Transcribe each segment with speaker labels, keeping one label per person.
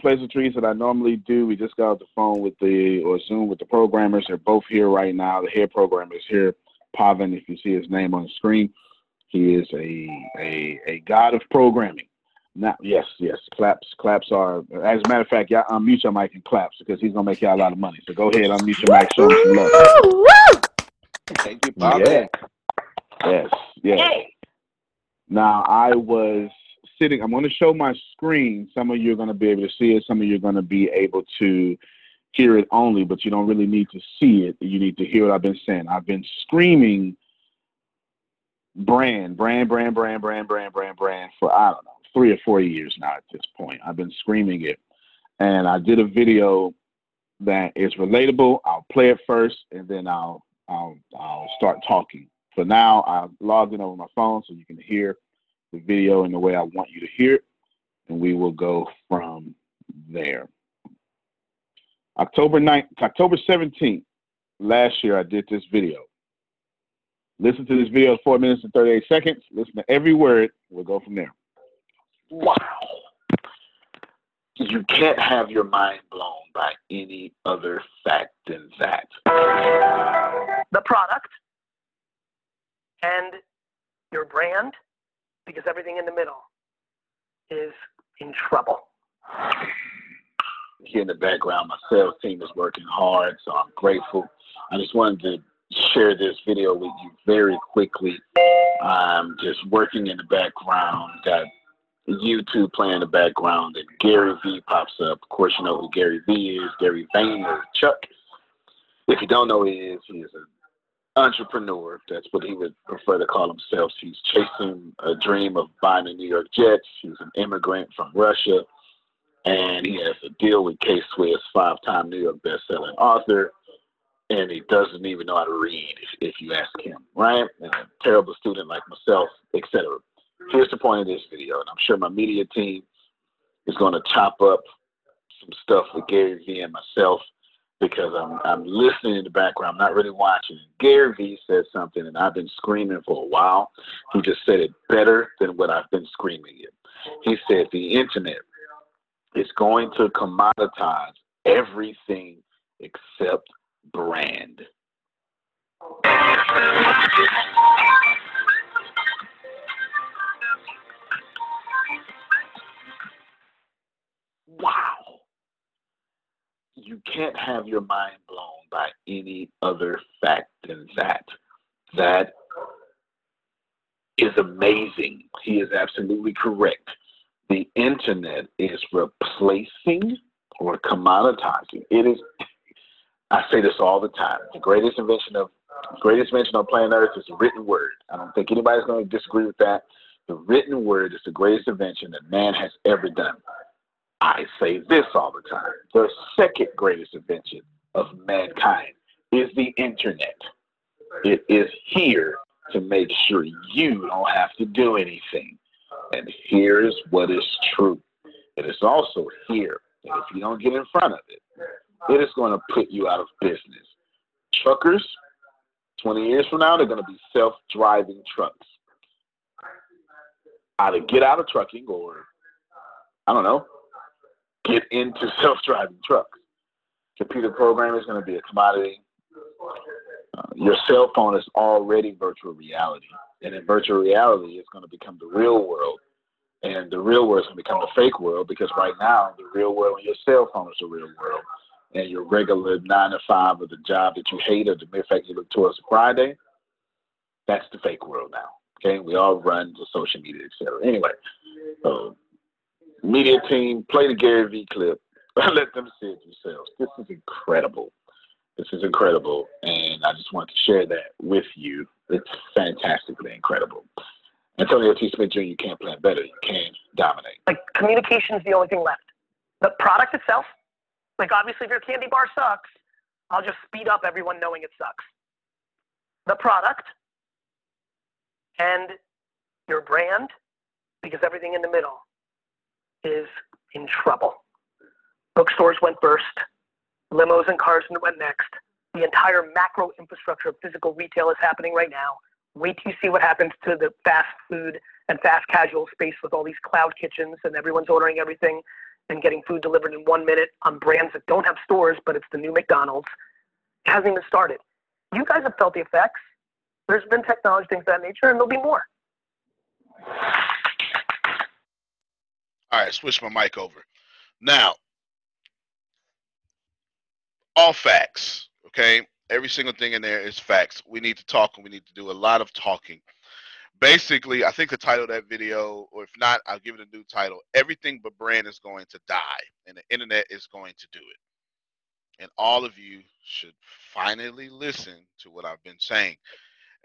Speaker 1: skip the pleasantries that I normally do. We just got off the phone with the or Zoom with the programmers. They're both here right now. The head programmer is here, Pavan. If you see his name on the screen, he is a a, a god of programming. Now, yes, yes, claps, claps are. As a matter of fact, y'all unmute your mic and claps because he's gonna make y'all a lot of money. So go ahead, unmute your mic, show him some love.
Speaker 2: Thank you, Bob.
Speaker 1: Yeah. Yes, yes. Now I was sitting. I'm going to show my screen. Some of you are going to be able to see it. Some of you are going to be able to hear it only, but you don't really need to see it. You need to hear what I've been saying. I've been screaming brand, brand, brand, brand, brand, brand, brand, brand for I don't know three or four years now at this point. I've been screaming it, and I did a video that is relatable. I'll play it first, and then I'll I'll I'll start talking. For now, I've logged in over my phone so you can hear the video in the way I want you to hear it, and we will go from there. October 9th, October 17th, last year I did this video. Listen to this video, four minutes and 38 seconds. Listen to every word. We'll go from there. Wow. You can't have your mind blown by any other fact than that.
Speaker 3: The product and your brand, because everything in the middle is in trouble.
Speaker 1: Here in the background, my sales team is working hard, so I'm grateful. I just wanted to share this video with you very quickly. I'm just working in the background, got YouTube playing in the background, and Gary Vee pops up. Of course, you know who Gary Vee is, Gary Vaynerchuk. If you don't know who he is, he is an entrepreneur. That's what he would prefer to call himself. He's chasing a dream of buying the New York Jets. He's an immigrant from Russia, and he has a deal with K Swiss, five-time New York best-selling author and he doesn't even know how to read if, if you ask him, right? And a terrible student like myself, etc. Here's the point of this video, and I'm sure my media team is going to chop up some stuff with Gary Vee and myself because I'm I'm listening in the background, I'm not really watching. Gary Vee said something, and I've been screaming for a while. He just said it better than what I've been screaming it. He said the internet is going to commoditize everything except brand. Wow. You can't have your mind blown by any other fact than that. That is amazing. He is absolutely correct. The internet is replacing or commoditizing. It is I say this all the time. The greatest invention of greatest invention on planet Earth is the written word. I don't think anybody's going to disagree with that. The written word is the greatest invention that man has ever done. I say this all the time. The second greatest invention of mankind is the internet. It is here to make sure you don't have to do anything. And here's what is true. It is also here. And if you don't get in front of it, it is going to put you out of business. Truckers, 20 years from now, they're going to be self driving trucks. Either get out of trucking or, I don't know, get into self driving trucks. Computer programming is going to be a commodity. Uh, your cell phone is already virtual reality. And in virtual reality, it's going to become the real world. And the real world is going to become the fake world because right now, the real world and your cell phone is the real world and your regular nine to five or the job that you hate or the mere fact you look towards Friday, that's the fake world now. Okay, we all run to social media, etc. Anyway, so media team, play the Gary Vee clip. Let them see it themselves. This is incredible. This is incredible, and I just want to share that with you. It's fantastically incredible. Antonio T. Smith Jr. You can't plan better. You can dominate.
Speaker 3: Like communication is the only thing left. The product itself like obviously if your candy bar sucks, I'll just speed up everyone knowing it sucks. The product and your brand, because everything in the middle is in trouble. Bookstores went burst, limos and cars went next. The entire macro infrastructure of physical retail is happening right now. Wait till you see what happens to the fast food and fast casual space with all these cloud kitchens and everyone's ordering everything and getting food delivered in one minute on brands that don't have stores, but it's the new McDonald's. It hasn't even started. You guys have felt the effects. There's been technology, things of that nature, and there'll be more.
Speaker 2: All right, switch my mic over. Now, all facts, okay? Every single thing in there is facts. We need to talk and we need to do a lot of talking. Basically, I think the title of that video, or if not, I'll give it a new title Everything But Brand is Going to Die, and the internet is going to do it. And all of you should finally listen to what I've been saying.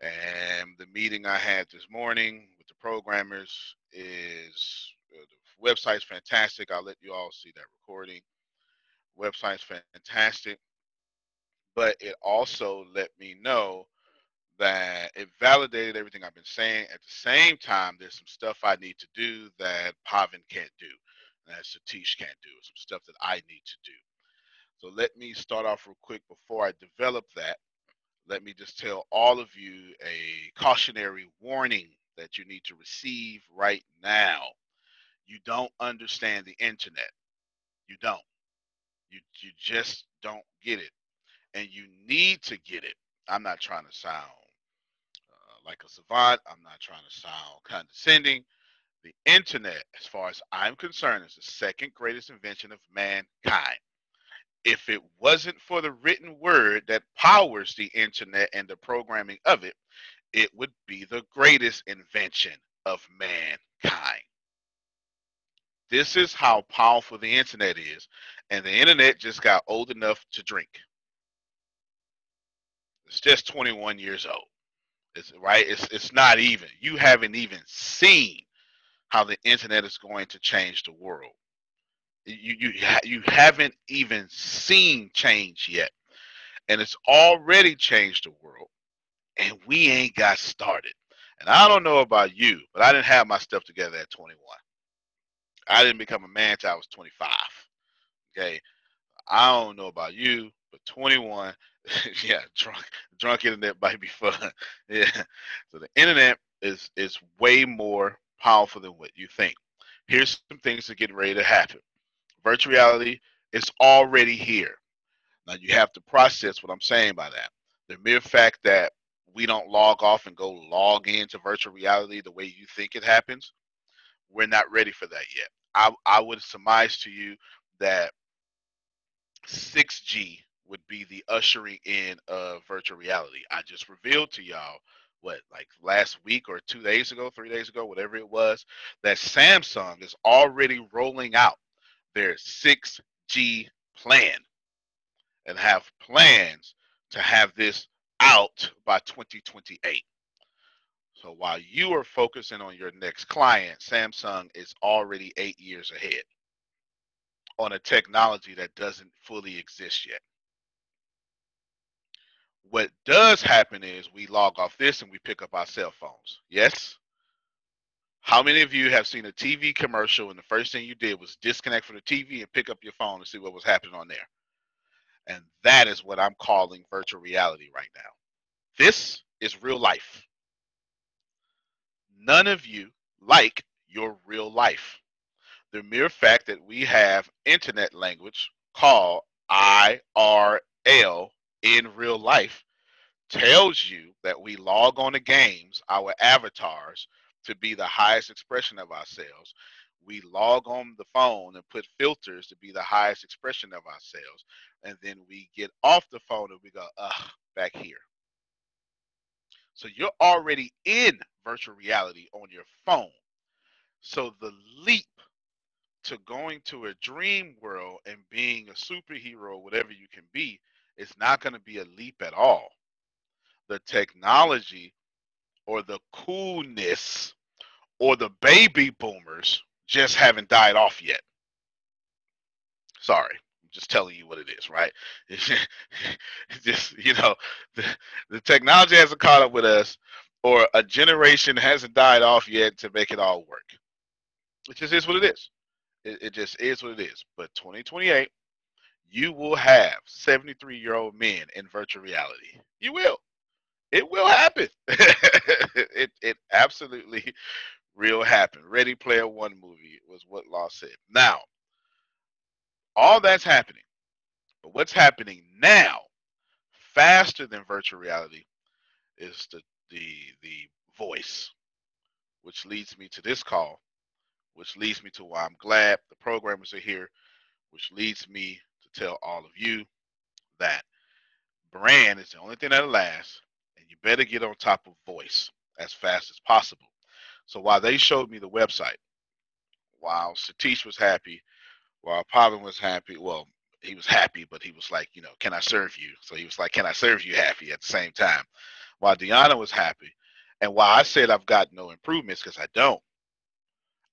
Speaker 2: And the meeting I had this morning with the programmers is website's fantastic. I'll let you all see that recording. Website's fantastic, but it also let me know that it validated everything I've been saying. At the same time, there's some stuff I need to do that Pavan can't do, that Satish can't do, some stuff that I need to do. So let me start off real quick before I develop that. Let me just tell all of you a cautionary warning that you need to receive right now. You don't understand the internet. You don't. You you just don't get it, and you need to get it. I'm not trying to sound uh, like a savant. I'm not trying to sound condescending. The internet, as far as I'm concerned, is the second greatest invention of mankind. If it wasn't for the written word that powers the internet and the programming of it, it would be the greatest invention of mankind. This is how powerful the internet is. And the internet just got old enough to drink. It's just 21 years old. It's right. It's it's not even. You haven't even seen how the internet is going to change the world. You you you haven't even seen change yet, and it's already changed the world, and we ain't got started. And I don't know about you, but I didn't have my stuff together at 21. I didn't become a man till I was 25. Okay. I don't know about you, but 21, yeah, drunk, drunk internet might be fun. yeah. So the internet is is way more powerful than what you think. Here's some things that get ready to happen. Virtual reality is already here. Now you have to process what I'm saying by that. The mere fact that we don't log off and go log into virtual reality the way you think it happens we're not ready for that yet. I, I would surmise to you that 6G would be the ushering in of virtual reality. I just revealed to y'all what like last week or two days ago, three days ago, whatever it was, that Samsung is already rolling out their 6G plan and have plans to have this out by 2028. So while you are focusing on your next client, Samsung is already eight years ahead on a technology that doesn't fully exist yet. What does happen is we log off this and we pick up our cell phones. Yes? How many of you have seen a TV commercial and the first thing you did was disconnect from the TV and pick up your phone and see what was happening on there? And that is what I'm calling virtual reality right now. This is real life none of you like your real life. The mere fact that we have internet language called IRL in real life tells you that we log on to games, our avatars, to be the highest expression of ourselves. We log on the phone and put filters to be the highest expression of ourselves. And then we get off the phone and we go, ugh, back here. So you're already in virtual reality on your phone. So the leap to going to a dream world and being a superhero, whatever you can be, is not going to be a leap at all. The technology or the coolness or the baby boomers just haven't died off yet. Sorry just telling you what it is, right? just you know, the, the technology hasn't caught up with us, or a generation hasn't died off yet to make it all work. It just is what it is. It, it just is what it is. But 2028, you will have 73 year old men in virtual reality. You will. It will happen. it it absolutely will happen. Ready Player One movie was what Law said. Now, All that's happening. But what's happening now, faster than virtual reality, is the the the voice, which leads me to this call, which leads me to why I'm glad the programmers are here, which leads me to tell all of you that brand is the only thing that'll last, and you better get on top of voice as fast as possible. So while they showed me the website, while Satish was happy, while Pavan was happy, well, he was happy, but he was like, you know, can I serve you? So he was like, can I serve you happy at the same time? While Deanna was happy, and while I said I've got no improvements because I don't,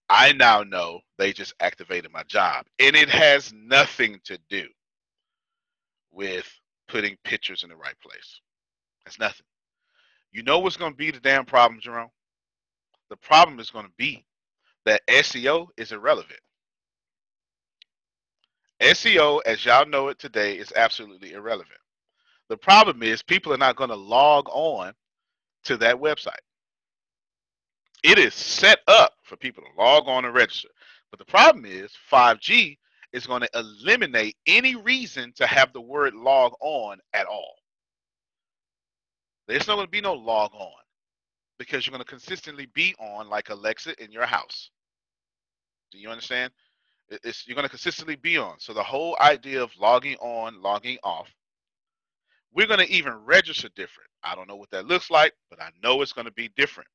Speaker 2: I now know they just activated my job. And it has nothing to do with putting pictures in the right place. That's nothing. You know what's going to be the damn problem, Jerome? The problem is going to be that SEO is irrelevant. SEO, as y'all know it today, is absolutely irrelevant. The problem is people are not going to log on to that website. It is set up for people to log on and register. But the problem is 5G is going to eliminate any reason to have the word log on at all. There's not going to be no log on because you're going to consistently be on like Alexa in your house. Do you understand? It's, you're going to consistently be on. So the whole idea of logging on, logging off, we're going to even register different. I don't know what that looks like, but I know it's going to be different.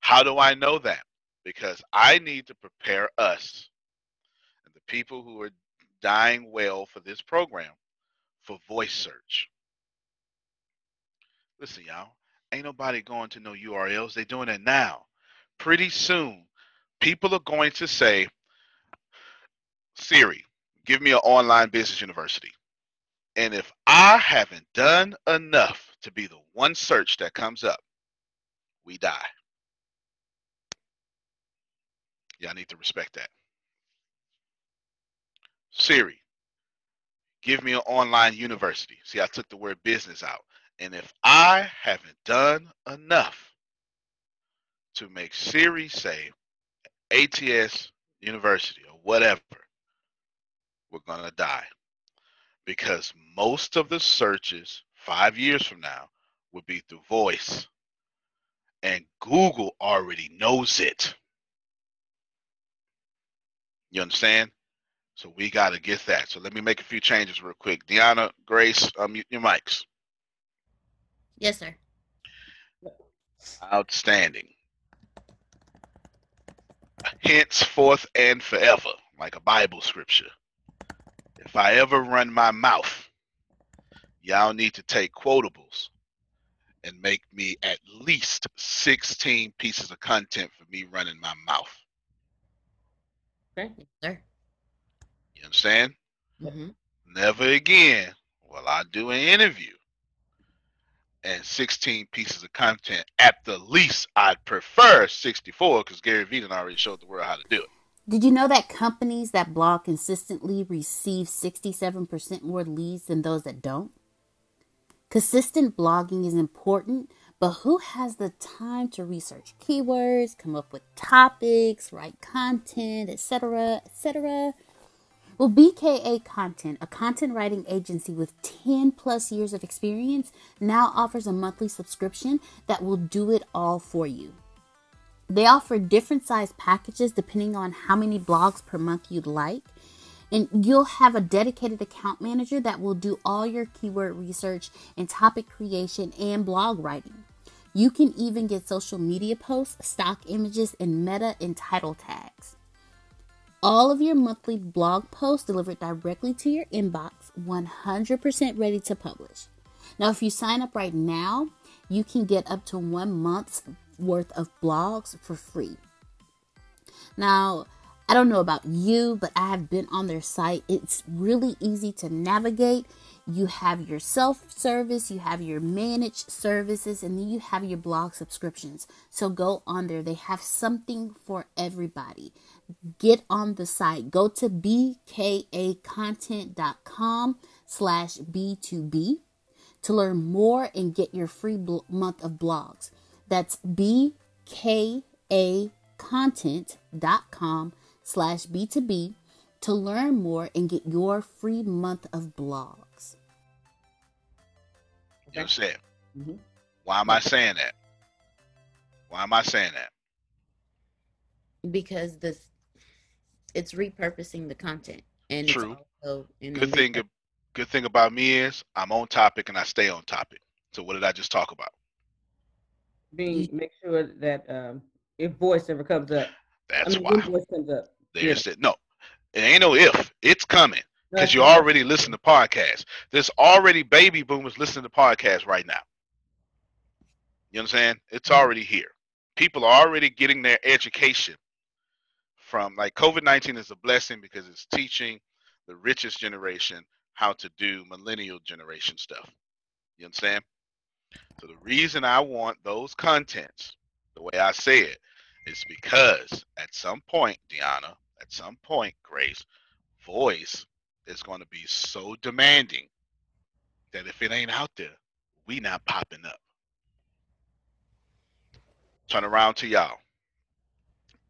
Speaker 2: How do I know that? Because I need to prepare us and the people who are dying well for this program for voice search. Listen, y'all, ain't nobody going to no URLs. They're doing it now. Pretty soon, people are going to say, Siri, give me an online business university. And if I haven't done enough to be the one search that comes up, we die. Y'all need to respect that. Siri, give me an online university. See, I took the word business out. And if I haven't done enough to make Siri say ATS University or whatever, we're going to die. Because most of the searches five years from now will be through voice. And Google already knows it. You understand? So we got to get that. So let me make a few changes real quick. Deanna, Grace, unmute your mics.
Speaker 4: Yes, sir.
Speaker 2: Outstanding. Henceforth and forever, like a Bible scripture. If I ever run my mouth, y'all need to take quotables and make me at least 16 pieces of content for me running my mouth.
Speaker 4: Okay, sir.
Speaker 2: You understand?
Speaker 4: Mm-hmm.
Speaker 2: Never again will I do an interview and 16 pieces of content. At the least, I'd prefer 64 because Gary Vee already showed the world how to do it.
Speaker 5: Did you know that companies that blog consistently receive 67% more leads than those that don't? Consistent blogging is important, but who has the time to research keywords, come up with topics, write content, etc., etc.? Well, BKA Content, a content writing agency with 10 plus years of experience, now offers a monthly subscription that will do it all for you. They offer different size packages depending on how many blogs per month you'd like. And you'll have a dedicated account manager that will do all your keyword research and topic creation and blog writing. You can even get social media posts, stock images, and meta and title tags all of your monthly blog posts delivered directly to your inbox, 100% ready to publish. Now, if you sign up right now, you can get up to one month's worth of blogs for free. Now, I don't know about you, but I have been on their site. It's really easy to navigate. You have your self service, you have your managed services, and then you have your blog subscriptions. So go on there. They have something for everybody get on the site. Go to bkacontent.com slash B2B to learn more and get your free bl- month of blogs. That's bkacontent.com slash B2B to learn more and get your free month of blogs.
Speaker 2: You understand?
Speaker 6: hmm
Speaker 2: Why am I saying that? Why am I saying that?
Speaker 4: because this it's repurposing the content and
Speaker 2: True.
Speaker 4: it's also in
Speaker 2: Good thing good thing about me is I'm on topic and I stay on topic. So what did I just talk about?
Speaker 6: Being make sure that um, if voice ever comes up, I
Speaker 2: That's
Speaker 6: mean,
Speaker 2: why.
Speaker 6: voice comes up,
Speaker 2: There's it. No, it ain't no if. It's coming because you already listen to podcasts. There's already baby boomers listening to podcasts right now. You understand? It's
Speaker 6: Mhm.
Speaker 2: already here. People are already getting their education from like COVID 19 is a blessing because it's teaching the richest generation how to do millennial generation stuff. You understand? So the reason I want those contents, the way I say it, is because at some point, Deanna, at some point, Grace, voice is going to be so demanding that if it ain't out there, we not popping up. Turn around to y'all.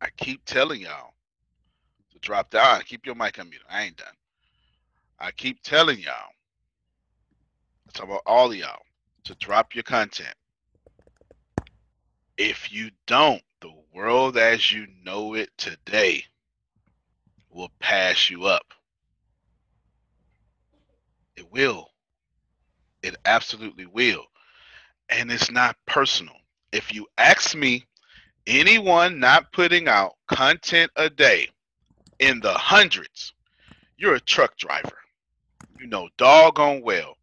Speaker 2: I keep telling y'all to drop down. Ah, keep your mic on unmuted. I ain't done. I keep telling y'all, I'm talking about all of y'all, to drop your content. If you don't, the world as you know it today will pass you up. It will. It absolutely will. And it's not personal. If you ask me, anyone not putting out content a day in the hundreds, you're a truck driver. You know doggone well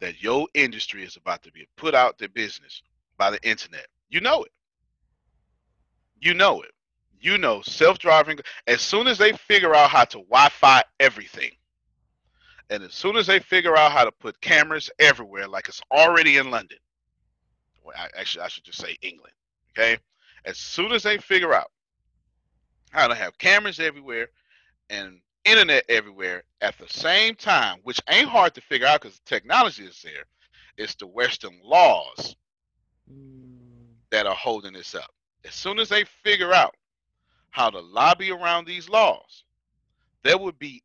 Speaker 2: that your industry is about to be put out the business by the internet. You know it. You know it. You know self-driving. As soon as they figure out how to Wi-Fi everything, and as soon as they figure out how to put cameras everywhere, like it's already in London, well, I, actually I should just say England. Okay, as soon as they figure out how to have cameras everywhere and internet everywhere at the same time, which ain't hard to figure out because the technology is there, it's the Western laws
Speaker 4: Mm,
Speaker 2: that are holding this up. As soon as they figure out how to lobby around these laws, there would be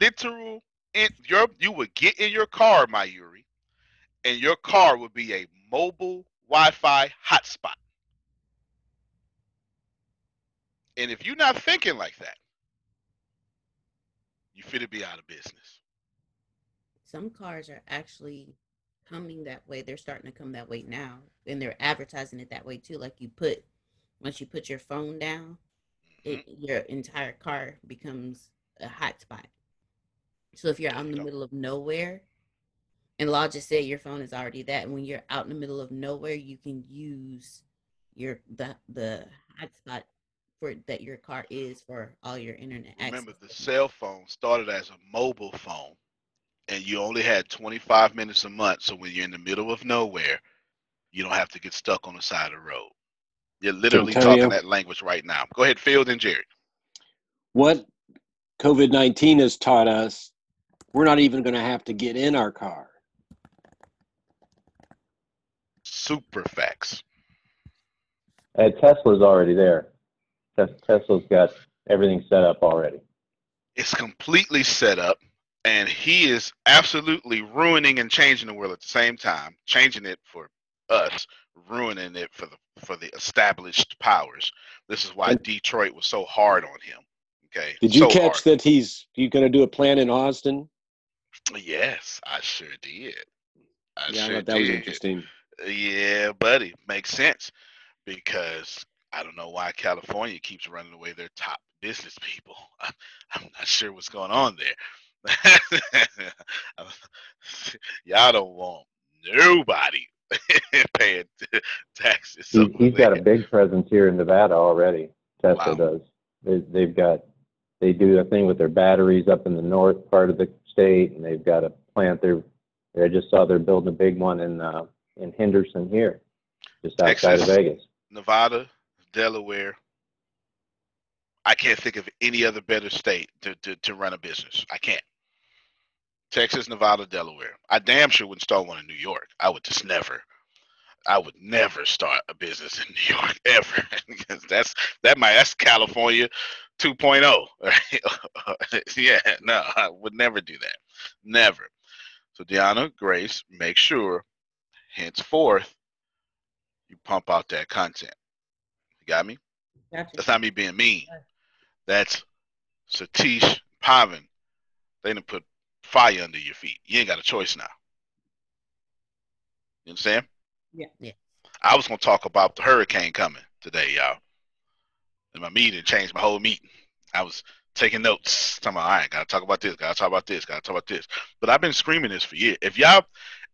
Speaker 2: literal in your you would get in your car, my Yuri, and your car would be a mobile Wi-Fi hotspot. And if you're not thinking like that, you fit to be out of business.
Speaker 4: some cars are actually coming that way. They're starting to come that way now and they're advertising it that way too. Like you put once you put your phone down mm-hmm. it, your entire car becomes a hotspot so if you're out in the middle of nowhere and law just said your phone is already that and when you're out in the middle of nowhere you can use your the the hotspot for that your car is for all your internet
Speaker 2: Remember, the cell phone started as a mobile phone, and you only had 25 minutes a month. So when you're in the middle of nowhere, you don't have to get stuck on the side of the road. You're literally
Speaker 7: Antonio?
Speaker 2: talking that language right now. Go ahead, Phil, then Jerry.
Speaker 7: What COVID 19 has taught us, we're not even going to have to get in our car.
Speaker 2: Super facts.
Speaker 8: And Tesla's already there. Tes- Tesla's got everything set up already.
Speaker 2: It's completely set up, and he is absolutely ruining and changing the world at the same time. Changing it for us, ruining it for the for the established powers. This is why
Speaker 7: And-
Speaker 2: Detroit was so hard on him. Okay.
Speaker 7: Did you
Speaker 2: So
Speaker 7: catch
Speaker 2: hard.
Speaker 7: that he's you going to do a plan in Austin?
Speaker 2: Yes, I sure did. I
Speaker 7: yeah, I
Speaker 2: sure
Speaker 7: thought that was interesting.
Speaker 2: Yeah, buddy, makes sense because I don't know why California keeps running away their top business people. I, I'm not sure what's going on there. Y'all don't want nobody paying taxes.
Speaker 8: He, he's got a big presence here in Nevada already. Tesla
Speaker 2: Wow.
Speaker 8: does. They, they've got they do a thing with their batteries up in the north part of the state, and they've got a plant there. I just saw they're building a big one in uh, in Henderson here, just outside of Vegas.
Speaker 2: Nevada, Delaware. I can't think of any other better state to, to, to run a business. I can't. Texas, Nevada, Delaware. I damn sure wouldn't start one in New York. I would just never. I would never start a business in New York ever because that's that might that's California 2.0. Right? yeah, no, I would never do that. Never. So Deanna, Grace, make sure henceforth you pump out that content. You got me?
Speaker 6: Gotcha.
Speaker 2: That's not me being mean. That's Satish Pavan. They didn't put fire under your feet. You ain't got a choice now. You understand?
Speaker 6: Yeah.
Speaker 4: Yeah.
Speaker 2: I was gonna talk about the hurricane coming today, y'all. And my meeting changed my whole meeting. I was taking notes. Talking about, all right, gotta talk about this, gotta talk about this, gotta talk about this. But I've been screaming this for years. If y'all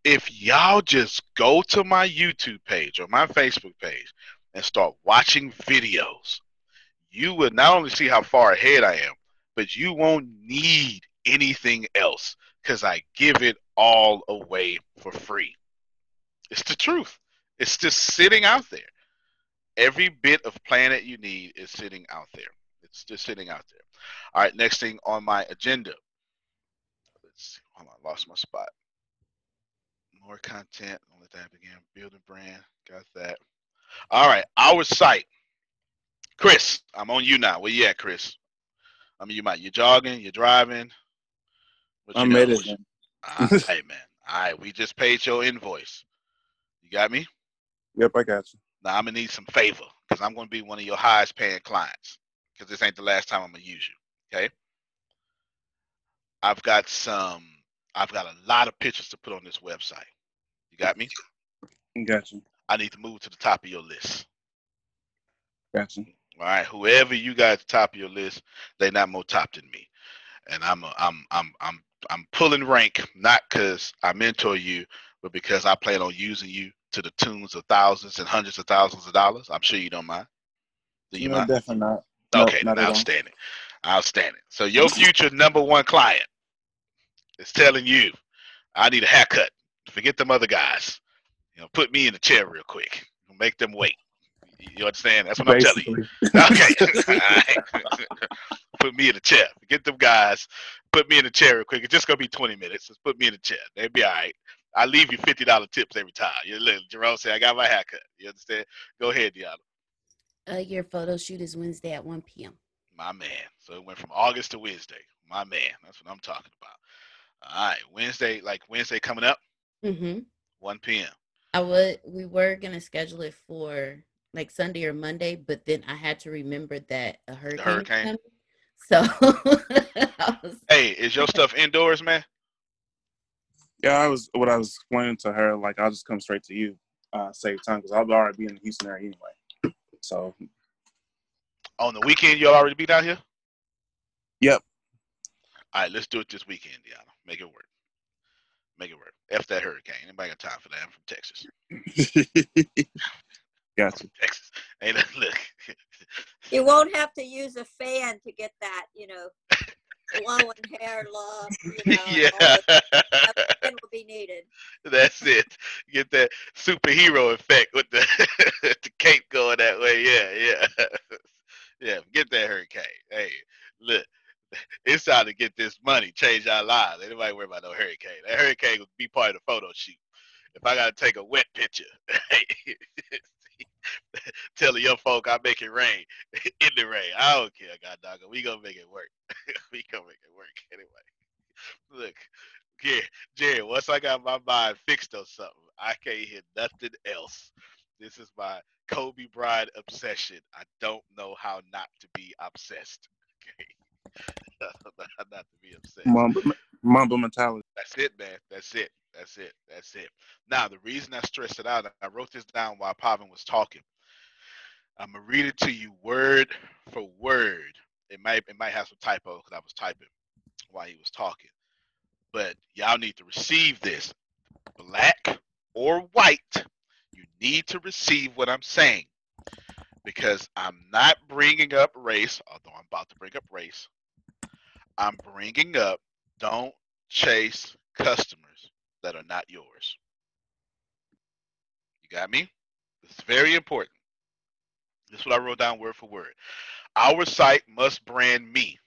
Speaker 2: if y'all just go to my YouTube page or my Facebook page and start watching videos, you will not only see how far ahead I am, but you won't need anything else because I give it all away for free. It's the truth. It's just sitting out there. Every bit of planet you need is sitting out there. It's just sitting out there. All right, next thing on my agenda. Let's see. Hold on, lost my spot. More content. I'll let that begin. Building brand. Got that. All right, our site. Chris, I'm on you now. Where you at, Chris? I mean, you might. You're jogging. You're driving. What
Speaker 9: I
Speaker 2: you
Speaker 9: made
Speaker 2: doing?
Speaker 9: it. man.
Speaker 2: Ah, hey man. All right, we just paid your invoice. You got me?
Speaker 9: Yep, I got you.
Speaker 2: Now I'm gonna need some favor because I'm gonna be one of your highest paying clients. Because this ain't the last time I'm gonna use you. Okay. I've got some. I've got a lot of pictures to put on this website. You got me?
Speaker 9: Got you.
Speaker 2: I need to move to the top of your list.
Speaker 9: Got you.
Speaker 2: All right. Whoever you got at the top of your list, they not more top than me. And I'm a, I'm I'm I'm I'm pulling rank not because I mentor you, but because I plan on using you to the tunes of thousands and hundreds of thousands of dollars. I'm sure you don't mind. Do you
Speaker 9: no,
Speaker 2: mind?
Speaker 9: definitely not.
Speaker 2: Okay,
Speaker 9: not at all.
Speaker 2: outstanding. Outstanding. So your future number one client is telling you, I need a haircut. Forget them other guys. You know, put me in the chair real quick. Make them wait. You understand? That's what I'm telling you. Okay. All right. put me in the chair. Get them guys. Put me in the chair real quick. It's just gonna be 20 minutes. Just put me in the chair. They'll be all right. I leave you fifty dollar tips every time. You look, Jerome say I got my haircut. You understand? Go ahead, Deanna.
Speaker 4: Uh, your photo shoot is Wednesday at 1 p.m.
Speaker 2: My man. So it went from August to Wednesday. My man. That's what I'm talking about. All right. Wednesday, like Wednesday coming up,
Speaker 4: Mm-hmm.
Speaker 2: 1 p.m.
Speaker 4: I would. We were gonna schedule it for like Sunday or Monday, but then I had to remember that a hurricane.
Speaker 2: hurricane?
Speaker 4: coming. So was,
Speaker 2: Hey, is your stuff indoors, man?
Speaker 9: Yeah, I was what I was explaining to her. Like, I'll just come straight to you, uh, save time because I'll already be in the Houston area anyway. So,
Speaker 2: On the weekend, you'll already be down here?
Speaker 9: yep.
Speaker 2: All right, let's do it this weekend, Deanna. Make it work. Make it work. F that hurricane. Anybody got time for that? I'm from Texas.
Speaker 9: Got you.
Speaker 2: Texas. Ain't that look.
Speaker 10: You won't have to use a fan to get that, you know, blowing hair loss. You know,
Speaker 2: yeah.
Speaker 10: the- will be needed.
Speaker 2: That's it. Get that superhero effect with the the cape going that way. Yeah, yeah. yeah, get that hurricane. Hey, look. It's time to get this money, change our lives. Ain't nobody worry about no hurricane. That hurricane will be part of the photo shoot. If I gotta take a wet picture, telling your folk I make it rain in the rain. I don't care, God dog. We gonna make it work. we gonna make it work anyway. Look, yeah, Jerry. Once I got my mind fixed on something, I can't hear nothing else. This is my Kobe Bryant obsession. I don't know how not to be obsessed. Okay, I don't know how not to be upset.
Speaker 9: Mamba, Mamba mentality.
Speaker 2: That's it, man. That's it. That's it. That's it. Now, the reason I stressed it out, I wrote this down while Pavan was talking. I'm gonna read it to you word for word. It might it might have some typo because I was typing while he was talking. But y'all need to receive this, black or white. You need to receive what I'm saying because I'm not bringing up race, although I'm about to bring up race. I'm bringing up don't chase customers that are not yours. You got me? It's very important. This is what I wrote down word for word. Our site must brand me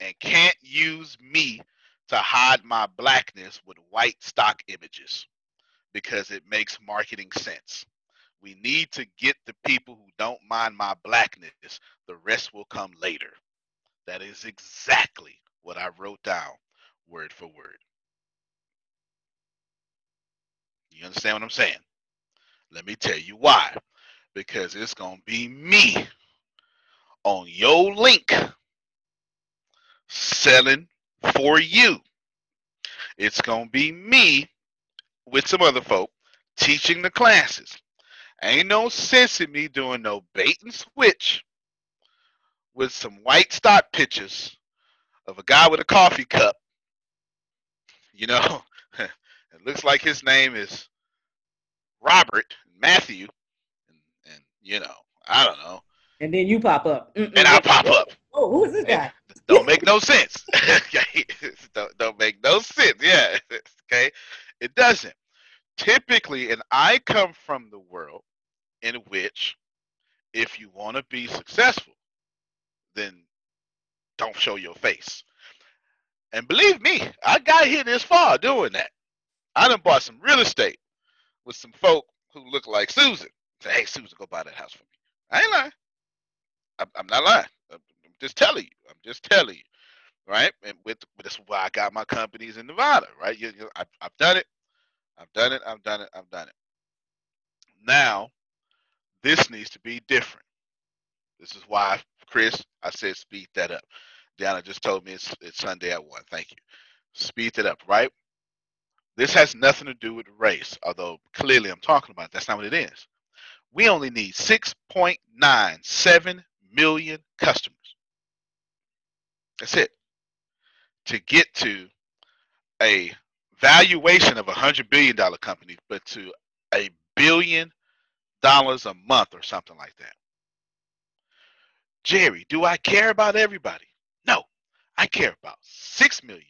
Speaker 2: and can't use me to hide my blackness with white stock images because it makes marketing sense. We need to get the people who don't mind my blackness. The rest will come later. That is exactly what I wrote down word for word. You understand what I'm saying? Let me tell you why. Because it's going to be me on your link selling for you. It's going to be me with some other folk teaching the classes. Ain't no sense in me doing no bait and switch with some white stock pictures of a guy with a coffee cup. You know, it looks like his name is Robert Matthew, and, and you know, I don't know.
Speaker 6: And then you pop up.
Speaker 2: Mm-mm. And I pop up.
Speaker 6: Oh, who is this guy?
Speaker 2: don't make no sense. don't, don't make no sense. Yeah. okay. It doesn't. Typically, and I come from the world in which if you want to be successful, then don't show your face. And believe me, I got here this far doing that. I done bought some real estate with some folk who look like Susan. Say, hey, Susan, go buy that house for me. I ain't lying. I'm, not lying. I'm just telling you. I'm just telling you. Right? And with, this is why I got my companies in Nevada, right? You, you, I've, I've done it. I've done it. I've done it. I've done it. Now, this needs to be different. This is why, Chris, I said speed that up. Deanna just told me it's, it's Sunday at 1. Thank you. Speed it up, right? This has nothing to do with race, although clearly I'm talking about it. that's not what it is. We only need 6.97 million customers. That's it. To get to a valuation of a hundred billion dollar company, but to a billion dollars a month or something like that. Jerry, do I care about everybody? No, I care about six million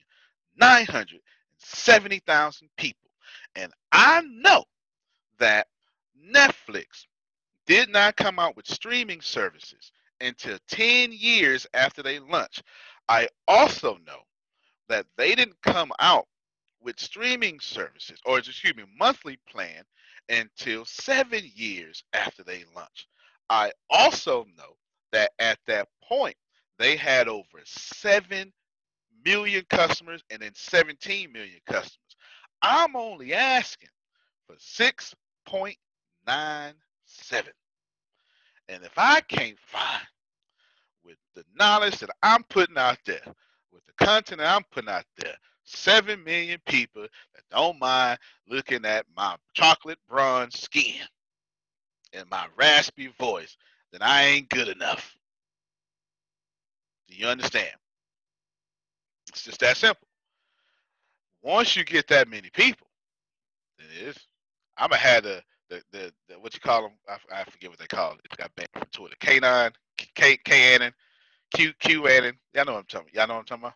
Speaker 2: nine hundred seventy thousand people, and I know that Netflix did not come out with streaming services until 10 years after they launched. I also know that they didn't come out with streaming services, or excuse me, monthly plan until seven years after they launched. I also know that at that point, they had over 7 million customers and then 17 million customers. I'm only asking for 6.97. And if I can't find with the knowledge that I'm putting out there, with the content that I'm putting out there, 7 million people that don't mind looking at my chocolate bronze skin and my raspy voice, then I ain't good enough. Do you understand? It's just that simple. Once you get that many people, it is. I'm gonna have the the, the, the what you call them? I, I forget what they call it. It got banned from Twitter. K9, K K Annan, Q Q Annan. Y'all know what I'm talking. Y'all know what I'm talking about.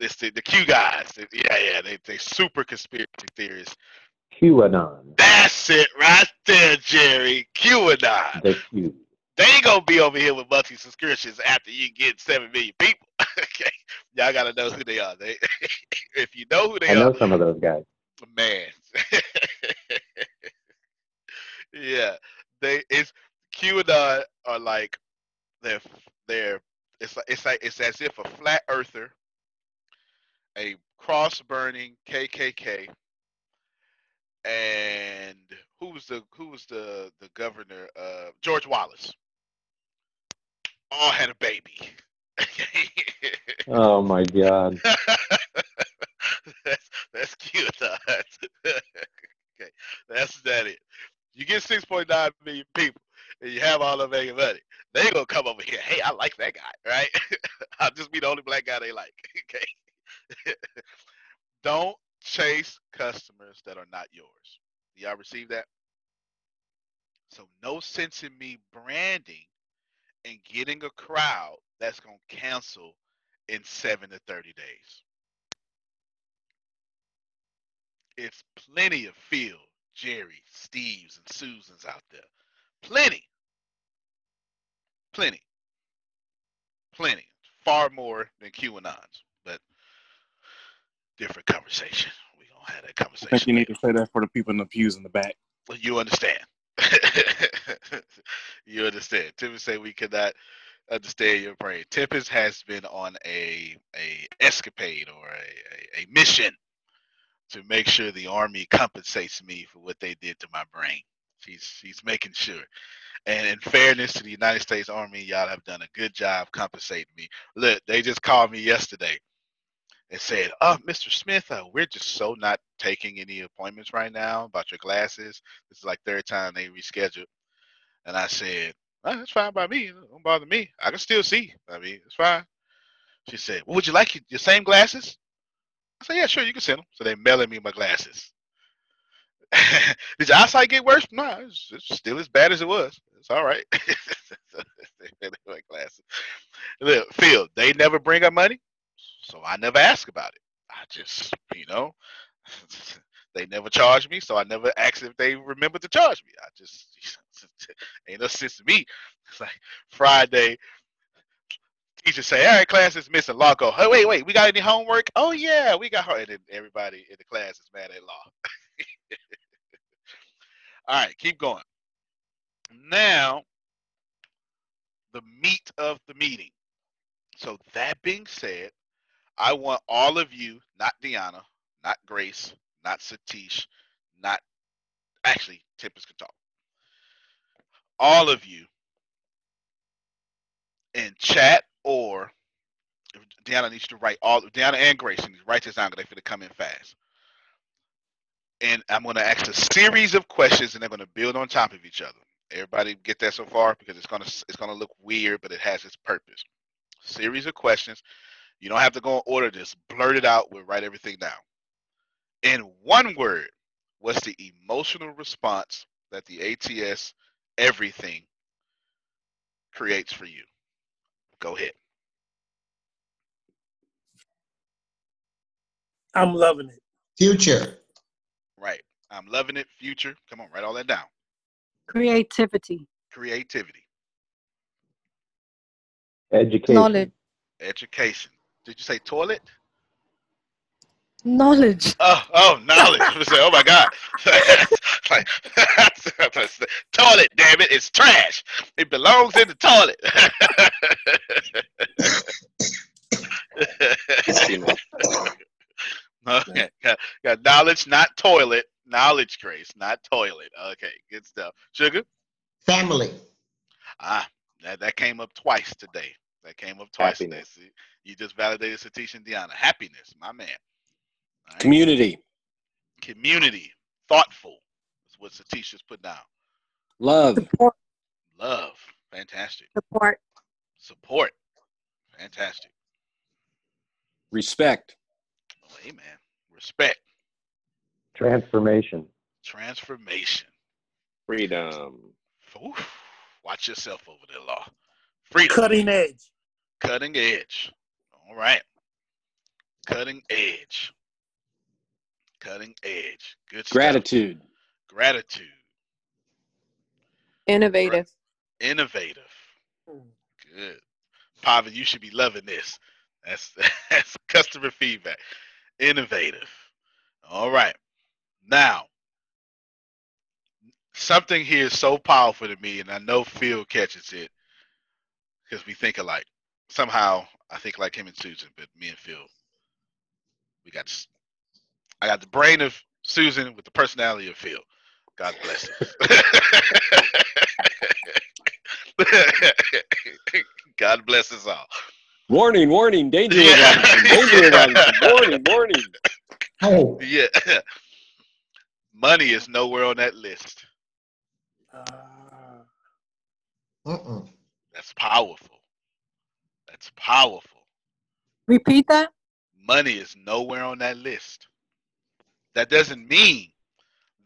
Speaker 2: It's the, the Q guys. Yeah, yeah. They they super conspiracy theorists.
Speaker 8: QAnon.
Speaker 2: That's it right there, Jerry. QAnon.
Speaker 8: The Q.
Speaker 2: They ain't gonna be over here with monthly subscriptions after you get seven million people. okay, y'all gotta know who they are. They, if you know who they are,
Speaker 8: I
Speaker 2: are,
Speaker 8: know some of those guys.
Speaker 2: Man, yeah, they it's QAnon are like they're they're it's like it's like it's as if a flat earther, a cross burning KKK, and who was the who was the the governor? Uh, George Wallace all had a baby.
Speaker 8: oh my god.
Speaker 2: that's that's cute. That's, okay, that's that it. You get six point nine million people, and you have all them making money. They gonna come over here. Hey, I like that guy, right? I'll just be the only black guy they like. Okay. Don't chase customers that are not yours. Y'all receive that? So no sense in me branding and getting a crowd that's to cancel in seven to 30 days. It's plenty of Phil, Jerry, Steve's, and Susan's out there. Plenty. Plenty. Plenty. Far more than QAnons, but different conversation. we going to have that conversation.
Speaker 9: I think you need to say that for the people in the pews in the back.
Speaker 2: Well you understand. you understand. Tempest say we cannot understand your brain. Tempest has been on a a escapade or a, a, a mission to make sure the army compensates me for what they did to my brain. She's she's making sure. And in fairness to the United States Army, y'all have done a good job compensating me. Look, they just called me yesterday and said, "Oh, Mr. Smith, uh, we're just so not taking any appointments right now about your glasses. This is like third time they rescheduled." And I said, oh, "That's fine by me. Don't bother me. I can still see. I mean, it's fine." She said, well, "Would you like your same glasses?" I said, "Yeah, sure. You can send them." So they mailing me my glasses. Did your eyesight get worse? No, it's, it's, still as bad as it was. It's all right. glasses. Look, Phil, they never bring up money, so I never ask about it. I just, you know, they never charge me, so I never ask if they remember to charge me. I just ain't no sense to me. It's like Friday, teacher say, "All right, class is missing law." Go, "Hey, wait, wait, we got any homework?" "Oh yeah, we got." And then everybody in the class is mad at law. All right, keep going. Now, the meat of the meeting. So, that being said, I want all of you, not Deanna, not Grace, not Satish, not actually, Tempest can talk. All of you in chat or Deanna needs to write all Deanna and Grace needs to write this down because they're to come in fast and I'm going to ask a series of questions, and they're going to build on top of each other. Everybody get that so far because it's to it's going to look weird, but it has its purpose. Series of questions. You don't have to go and order. Just blurt it out. We'll write everything down. In one word, what's the emotional response that the ATS everything creates for you? Go ahead.
Speaker 11: I'm loving it.
Speaker 12: Future.
Speaker 2: Right. I'm loving it. Future. Come on, write all that down.
Speaker 13: Creativity.
Speaker 2: Creativity.
Speaker 8: Education.
Speaker 13: Knowledge.
Speaker 2: Education. Did you say toilet?
Speaker 13: Knowledge.
Speaker 2: Oh, oh, knowledge. I say, oh my God. like, toilet, damn it. It's trash. It belongs in the toilet. Okay, got, got knowledge, not toilet. Knowledge, Grace, not toilet. Okay, good stuff. Sugar.
Speaker 12: Family.
Speaker 2: Ah, that, that came up twice today. That came up twice
Speaker 7: Happiness.
Speaker 2: today. See, you just validated Satish and Deanna. Happiness, my man. All right.
Speaker 7: Community.
Speaker 2: Community. Thoughtful is what Satish just put down.
Speaker 7: Love.
Speaker 13: Support.
Speaker 2: Love. Fantastic.
Speaker 13: Support.
Speaker 2: Support. Fantastic.
Speaker 7: Respect.
Speaker 2: Oh, amen. Respect.
Speaker 8: Transformation.
Speaker 2: Transformation.
Speaker 7: Freedom.
Speaker 2: Oof. Watch yourself over there, Law. Freedom.
Speaker 11: Cutting edge.
Speaker 2: Cutting edge. All right. Cutting edge. Cutting edge. Good stuff.
Speaker 7: Gratitude.
Speaker 2: Gratitude.
Speaker 13: Innovative.
Speaker 2: Innovative. Good. Pavan, you should be loving this. That's that's customer feedback. Innovative. All right. Now, something here is so powerful to me, and I know Phil catches it because we think alike. Somehow, I think like him and Susan, but me and Phil, we got. I got the brain of Susan with the personality of Phil. God bless us. God bless us all.
Speaker 7: Warning, warning, danger
Speaker 2: Yeah.
Speaker 7: Robinson, danger Robinson, warning, warning.
Speaker 12: Oh,
Speaker 2: Yeah. Money is nowhere on that list.
Speaker 11: Uh,
Speaker 12: uh-uh.
Speaker 2: That's powerful. That's powerful.
Speaker 13: Repeat that.
Speaker 2: Money is nowhere on that list. That doesn't mean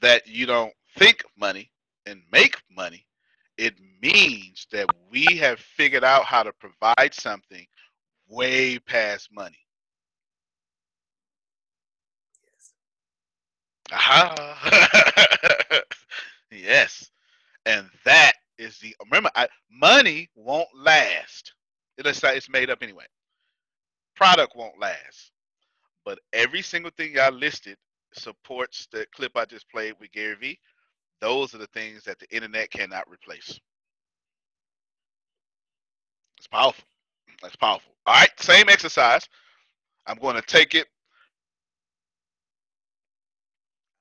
Speaker 2: that you don't think money and make money. It means that we have figured out how to provide something way past money. Aha. yes. And that is the remember I, money won't last. Like it's made up anyway. Product won't last. But every single thing y'all listed supports the clip I just played with Gary Vee. those are the things that the internet cannot replace. It's powerful. That's powerful. All right, same exercise. I'm going to take it.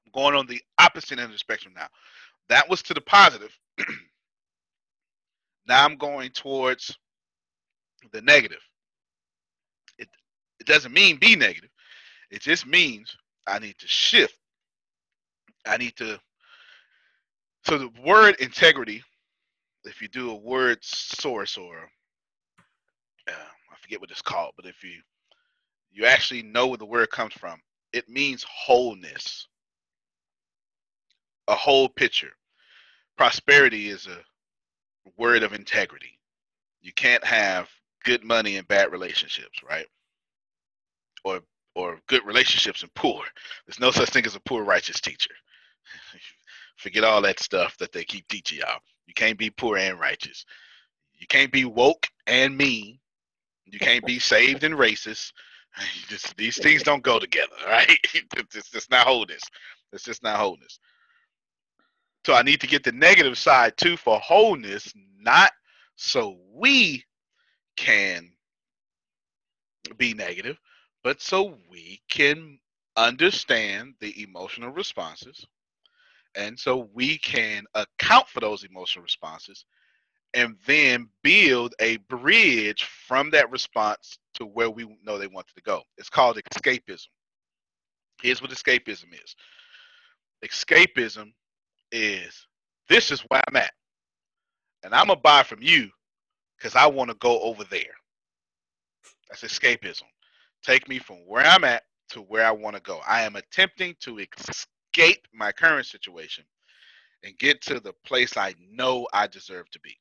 Speaker 2: I'm going on the opposite end of the spectrum now. That was to the positive. now I'm going towards the negative. It it doesn't mean be negative. It just means I need to shift. I need to so the word integrity, if you do a word source or uh, I forget what it's called, but if you you actually know where the word comes from, it means wholeness, a whole picture. Prosperity is a word of integrity. You can't have good money and bad relationships, right? Or or good relationships and poor. There's no such thing as a poor righteous teacher. Forget all that stuff that they keep teaching y'all. You can't be poor and righteous. You can't be woke and mean. You can't be saved and racist. Just, these things don't go together, right? It's just not wholeness. It's just not wholeness. So I need to get the negative side too for wholeness, not so we can be negative, but so we can understand the emotional responses. And so we can account for those emotional responses and then build a bridge from that response to where we know they wanted to go. It's called escapism. Here's what escapism is escapism is this is where I'm at. And I'm going to buy from you because I want to go over there. That's escapism. Take me from where I'm at to where I want to go. I am attempting to escape my current situation and get to the place I know I deserve to be.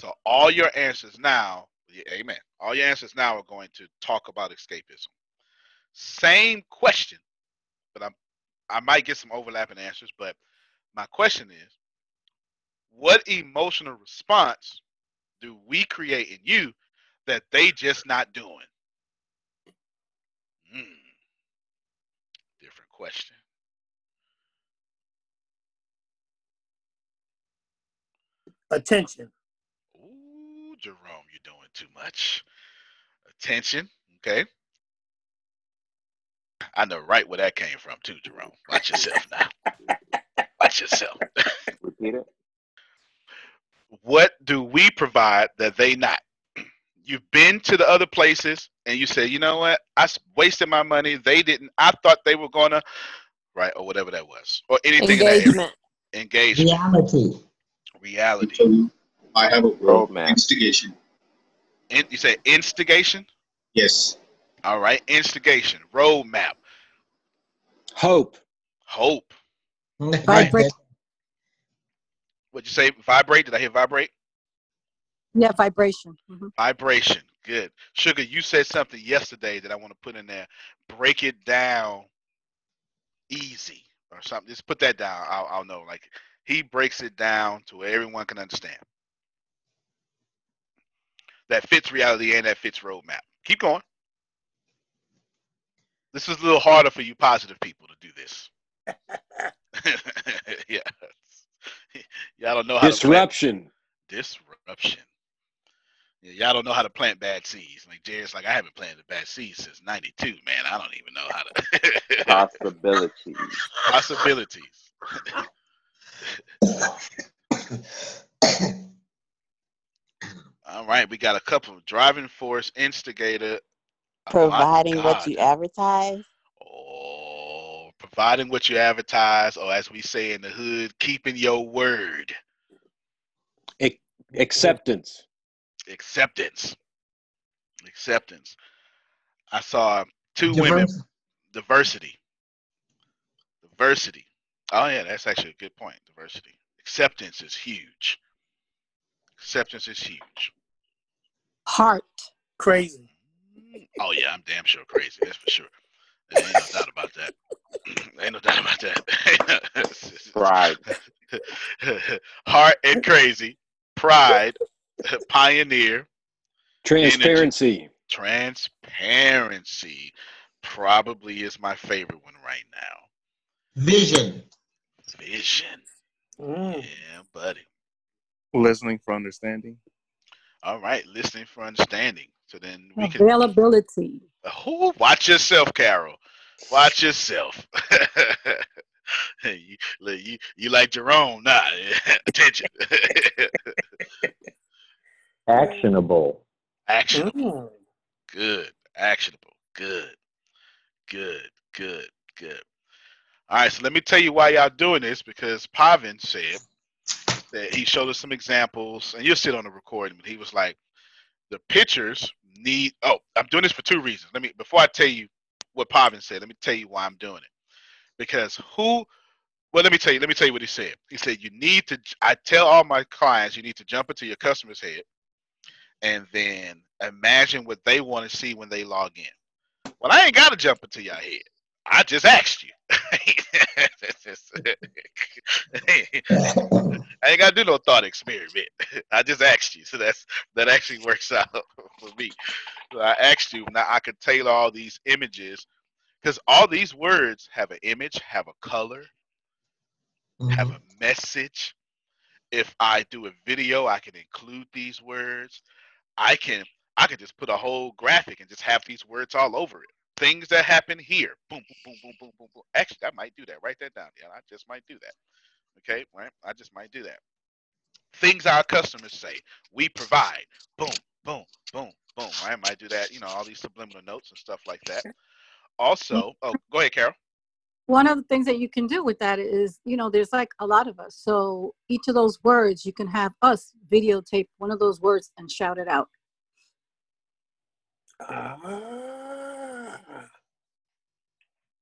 Speaker 2: So all your answers now, amen. All your answers now are going to talk about escapism. Same question, but I'm I might get some overlapping answers, but my question is what emotional response do we create in you that they just not doing? Hmm. Different question.
Speaker 11: Attention.
Speaker 2: Ooh, Jerome, you're doing too much. Attention. Okay. I know right where that came from too, Jerome. Watch yourself now. Watch yourself.
Speaker 8: Repeat it.
Speaker 2: What do we provide that they not? You've been to the other places and you say, you know what? I wasted my money. They didn't. I thought they were gonna, right, or whatever that was, or anything.
Speaker 10: Engagement.
Speaker 2: Engagement.
Speaker 12: Reality.
Speaker 2: Reality.
Speaker 14: I have a
Speaker 7: Roadmap.
Speaker 14: instigation.
Speaker 2: In, you say instigation.
Speaker 14: Yes.
Speaker 2: All right, instigation. Roadmap.
Speaker 7: Hope.
Speaker 2: Hope.
Speaker 13: Vibrate.
Speaker 2: What'd you say? Vibrate? Did I hear vibrate?
Speaker 13: Yeah, vibration. Mhm.
Speaker 2: Vibration. Good. Sugar, you said something yesterday that I want to put in there. Break it down easy or something. Just put that down. I'll, I'll know. Like he breaks it down to where everyone can understand. That fits reality and that fits roadmap. Keep going. This is a little harder for you positive people to do this. yeah. Y'all don't know how to plant-
Speaker 7: Disruption.
Speaker 2: disruption. Yeah, y'all don't know how to plant bad seeds. Like Jared's like, I haven't planted bad seeds since '92, man. I don't even know how to.
Speaker 8: Possibilities.
Speaker 2: Possibilities. All right, we got a couple of driving force, instigator. Oh,
Speaker 15: Providing what you advertise.
Speaker 2: Providing what you advertise, or as we say in the hood, keeping your word.
Speaker 7: Ac- acceptance.
Speaker 2: Acceptance. Acceptance. I saw two women.
Speaker 12: Diversity.
Speaker 2: Diversity. Diversity. Oh yeah, that's actually a good point. Diversity. Acceptance is huge. Acceptance is huge.
Speaker 13: Heart.
Speaker 11: Crazy.
Speaker 2: Oh yeah, I'm damn sure crazy. That's for sure. Ain't no doubt about that. Ain't no doubt about that.
Speaker 8: Pride.
Speaker 2: Heart and crazy. Pride. Pioneer.
Speaker 7: Transparency.
Speaker 2: Transparency probably is my favorite one right now.
Speaker 12: Vision.
Speaker 2: Vision.
Speaker 11: Mm.
Speaker 2: Yeah, buddy.
Speaker 9: Listening for understanding.
Speaker 2: All right, listening for understanding. So then we can.
Speaker 13: Availability.
Speaker 2: Oh, watch yourself, Carol. Watch yourself. you, you, you like Jerome? Nah, attention.
Speaker 8: Actionable.
Speaker 2: Actionable.
Speaker 11: Mm.
Speaker 2: Good. Actionable. Good. Good. Good. Good. All right, so let me tell you why y'all doing this because Pavan said that he showed us some examples, and you'll sit on the recording, but he was like, the pictures need oh, I'm doing this for two reasons. Let me before I tell you what Pavan said, let me tell you why I'm doing it. Because who well let me tell you, let me tell you what he said. He said you need to I tell all my clients you need to jump into your customer's head and then imagine what they want to see when they log in. Well, I ain't got to jump into your head. I just asked you. I ain't got to do no thought experiment. I just asked you, so that's that actually works out for me. So I asked you. Now I could tailor all these images because all these words have an image, have a color, have
Speaker 12: Mhm.
Speaker 2: a message. If I do a video, I can include these words. I can I can just put a whole graphic and just have these words all over it. Things that happen here. Boom, boom, boom, boom, boom, boom, boom. Actually, I might do that. Write that down. Yeah, I just might do that. Okay, right? I just might do that. Things our customers say. We provide. Boom, boom, boom, boom. Right? I might do that. You know, all these subliminal notes and stuff like that. Also, oh, go ahead, Carol.
Speaker 13: One of the things that you can do with that is, you know, there's like a lot of us. So each of those words, you can have us videotape one of those words and shout it out.
Speaker 11: Ah.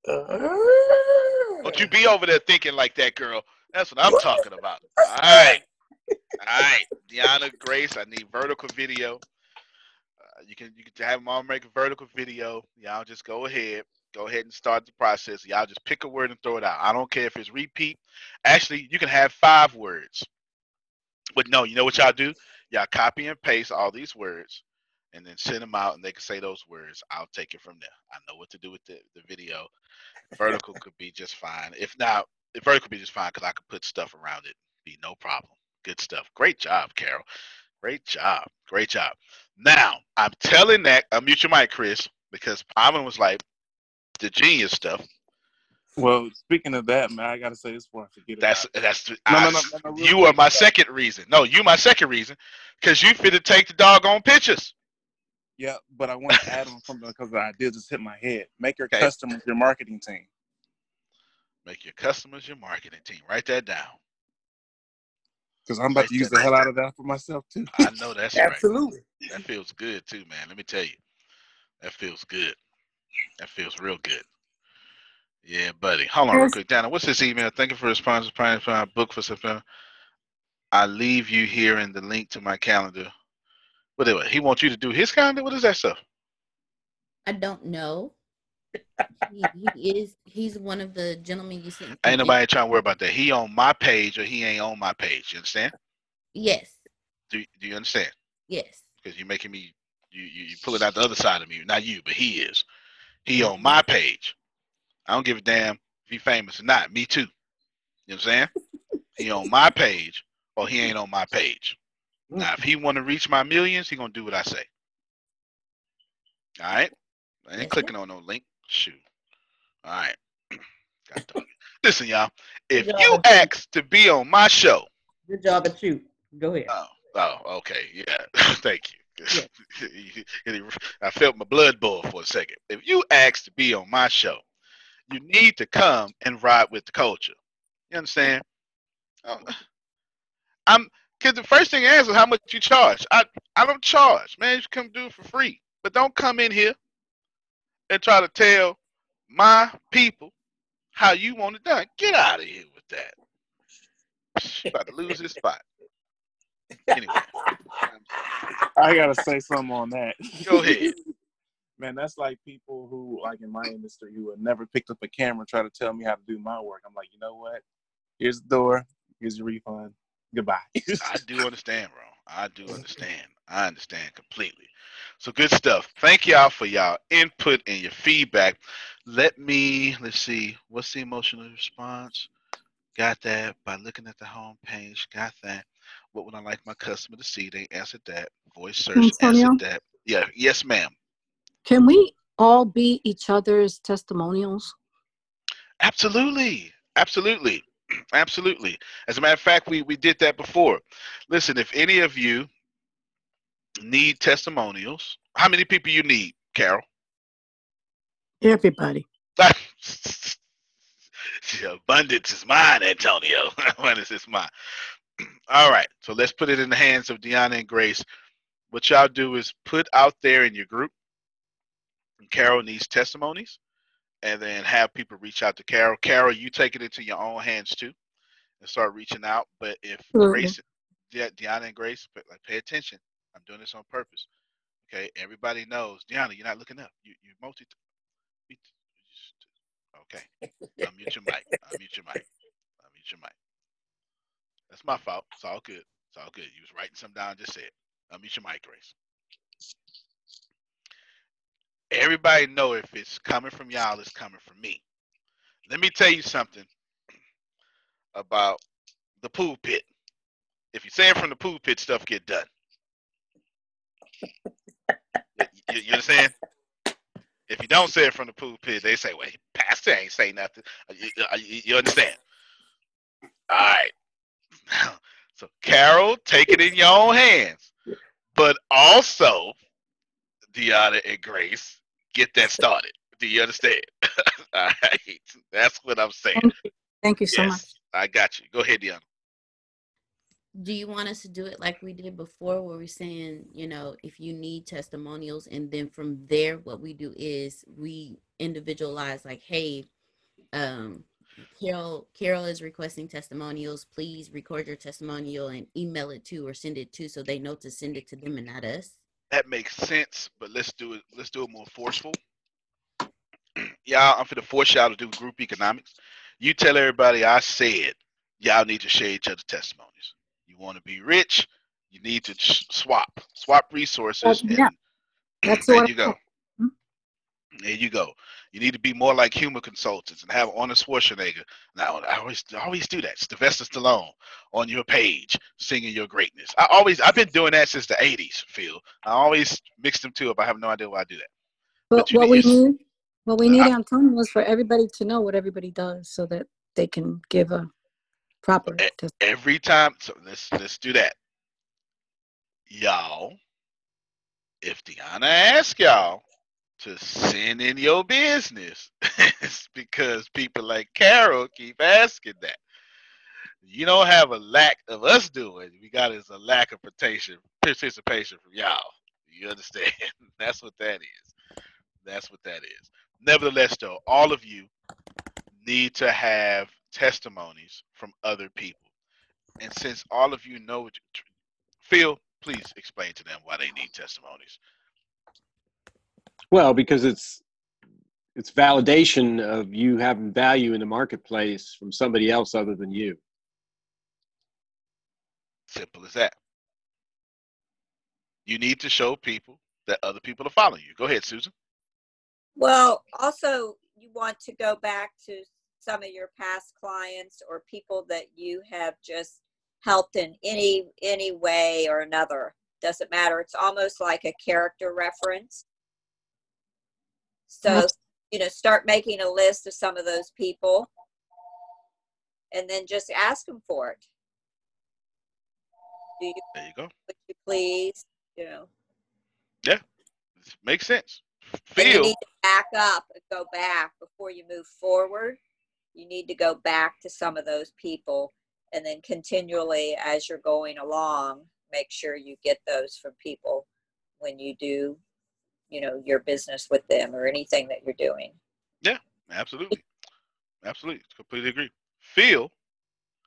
Speaker 2: Don't you be over there thinking like that, girl. That's what I'm talking about. All right. All right. Deanna Grace, I need vertical video. Uh, you can you can have mom make a vertical video. Y'all just go ahead. Go ahead and start the process. Y'all just pick a word and throw it out. I don't care if it's repeat. Actually, you can have five words. But no, you know what y'all do? Y'all copy and paste all these words and then send them out and they can say those words. I'll take it from there. I know what to do with the, the video. Vertical could be just fine. If not, the vertical could be just fine because I could put stuff around it. Be no problem. Good stuff. Great job, Carol. Great job. Great job. Now, I'm telling that, uh, mute your mic, Chris, because Pavan was like, the genius stuff.
Speaker 9: Well, speaking of that, man, I gotta say this before I forget.
Speaker 2: That's
Speaker 9: it.
Speaker 2: that's
Speaker 9: No, no,
Speaker 2: I-
Speaker 9: no, no, no, real
Speaker 2: you are my second reason. No, you my second reason, because you fit to take the doggone pictures.
Speaker 9: Yeah, but I want to add on something because the idea just hit my head. Make your
Speaker 2: Okay.
Speaker 9: customers your marketing team.
Speaker 2: Make your customers your marketing team. Write that down.
Speaker 9: Because I'm about
Speaker 2: Write
Speaker 9: to use the hell out of that for myself too.
Speaker 2: I know that's right.
Speaker 11: Absolutely.
Speaker 2: That feels good too, man. Let me tell you, that feels good. That feels real good. Yeah, buddy. Hold on real quick, Dana. What's this email? Thank you for responses. Planning for my book for September. I leave you here in the link to my calendar. What anyway, he wants you to do his kind of What is that stuff?
Speaker 4: I don't know. He, he is. He's one of the gentlemen you sent.
Speaker 2: Ain't nobody trying to worry about that. He on my page or he ain't on my page. You understand?
Speaker 4: Yes.
Speaker 2: Do Do you understand?
Speaker 4: Yes.
Speaker 2: Because you're making me you, you you pulling out the other side of me. Not you, but he is. He on my page. I don't give a damn if he famous or not. Me too. You know what I'm saying? he on my page or he ain't on my page. Now, if he want to reach my millions, he gonna do what I say. All right. I ain't
Speaker 4: Yes,
Speaker 2: clicking on no link. Shoot. All right. It. Listen, y'all. If you ask to be on my show,
Speaker 6: Good job at you. Go ahead.
Speaker 2: Oh, oh, okay, yeah. Thank you. I felt my blood boil for a second. If you ask to be on my show, you need to come and ride with the culture. You understand? Um, I'm because the first thing I ask is how much you charge. I I don't charge, man. You come do it for free, but don't come in here and try to tell my people how you want it done. Get out of here with that. About to lose this spot. Anyway,
Speaker 9: I gotta say something on that.
Speaker 2: Go ahead.
Speaker 9: Man, that's like people who, like in my industry, who have never picked up a camera try to tell me how to do my work. I'm like, you know what? Here's the door. Here's your refund. Goodbye.
Speaker 2: I do understand, bro. I do understand. I understand completely. So good stuff. Thank y'all for y'all input and your feedback. Let me let's see. What's the emotional response? Got that. By looking at the home page, got that. What would I like my customer to see? They answered that. Voice search
Speaker 13: Antonio?
Speaker 2: answered that. Yeah. Yes, ma'am.
Speaker 13: Can we all be each other's testimonials?
Speaker 2: Absolutely. Absolutely. Absolutely. As a matter of fact, we, we did that before. Listen, if any of you need testimonials, how many people you need, Carol?
Speaker 13: Everybody.
Speaker 2: Abundance is mine, Antonio. Abundance is mine. All right. So let's put it in the hands of Deanna and Grace. What y'all do is put out there in your group. Carol needs testimonies, and then have people reach out to Carol. Carol, you take it into your own hands too, and start reaching out. But if
Speaker 13: Absolutely.
Speaker 2: Grace, De- Deanna and Grace, but like pay attention. I'm doing this on purpose. Okay, everybody knows. Deanna, you're not looking up. You you multi. Okay, unmute your mic. Unmute your mic. Unmute your mic. That's my fault. It's all good. It's all good. You was writing something down. Just say it. Unmute your mic, Grace. Everybody know if it's coming from y'all, it's coming from me. Let me tell you something about the pool pit. If you say it from the pool pit, stuff get done. You, you understand? If you don't say it from the pool pit, they say, "Wait, pastor ain't say nothing." Uh, You, uh, you- you understand? All right. So Carol, take it in your own hands, but also Deanna and Grace get that started. Do you understand? All right, that's what I'm saying.
Speaker 13: Thank you. Thank you so much.
Speaker 2: I got you. Go ahead, Deanna.
Speaker 4: Do you want us to do it like we did before, where we're saying, you know, if you need testimonials, and then from there, what we do is we individualize, like, hey, um, Carol, Carol is requesting testimonials. Please record your testimonial and email it to or send it to, so they know to send it to them and not us.
Speaker 2: That makes sense, but let's do it. Let's do it more forceful. y'all, I'm for the force y'all to do group economics. You tell everybody I said y'all need to share each other's testimonies. You want to be rich, you need to sh- swap, swap resources,
Speaker 13: That's,
Speaker 2: and
Speaker 13: yeah, that's
Speaker 2: there
Speaker 13: what
Speaker 2: you go.
Speaker 13: Hmm?
Speaker 2: There you go. You need to be more like humor consultants and have Arnold Schwarzenegger. Now, I always, I always do that. Sylvester Stallone on your page singing your greatness. I always, I've been doing that since the '80s. Phil, I always mix them two up. I have no idea why I do that.
Speaker 13: But
Speaker 2: But
Speaker 13: what
Speaker 2: need,
Speaker 13: we need, what we need,
Speaker 2: I,
Speaker 13: Antonio, is for everybody to know what everybody does, so that they can give a proper test.
Speaker 2: every time. So let's let's do that, y'all. If Deanna asks y'all to send in your business, it's because people like Carol keep asking that. You don't have a lack of us doing. We got is a lack of participation from y'all. You understand? That's what that is. That's what that is. Nevertheless, though, all of you need to have testimonies from other people. And since all of you know, Phil, please explain to them why they need testimonies.
Speaker 7: Well, because it's it's validation of you having value in the marketplace from somebody else other than you.
Speaker 2: Simple as that. You need to show people that other people are following you. Go ahead, Susan.
Speaker 10: Well, also, you want to go back to some of your past clients or people that you have just helped in any any way or another. Doesn't matter. It's almost like a character reference. So, you know, start making a list of some of those people and then just ask them for it. Do you,
Speaker 2: There you go.
Speaker 10: would you please, you know,
Speaker 2: Yeah, makes sense.
Speaker 10: Feel. you need to back up and go back before you move forward. You need to go back to some of those people and then continually as you're going along, make sure you get those from people when you do, you know, your business with them or anything that you're doing.
Speaker 2: yeah, absolutely. Absolutely. Completely agree. Phil,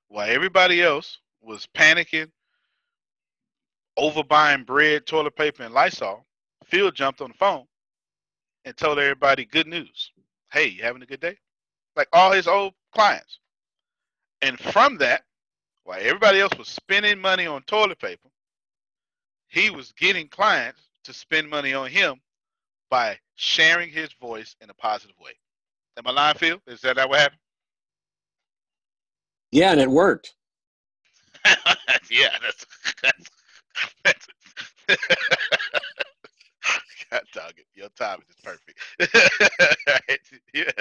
Speaker 2: while everybody else was panicking, overbuying bread, toilet paper, and Lysol, Phil jumped on the phone and told everybody good news. Hey, you having a good day? Like all his old clients. And from that, while everybody else was spending money on toilet paper, he was getting clients to spend money on him by sharing his voice in a positive way. Am I lying, Phil? Is that, that what happened?
Speaker 7: Yeah, and it worked.
Speaker 2: yeah, that's, that's, that's God dog it. Your timing is perfect. yeah,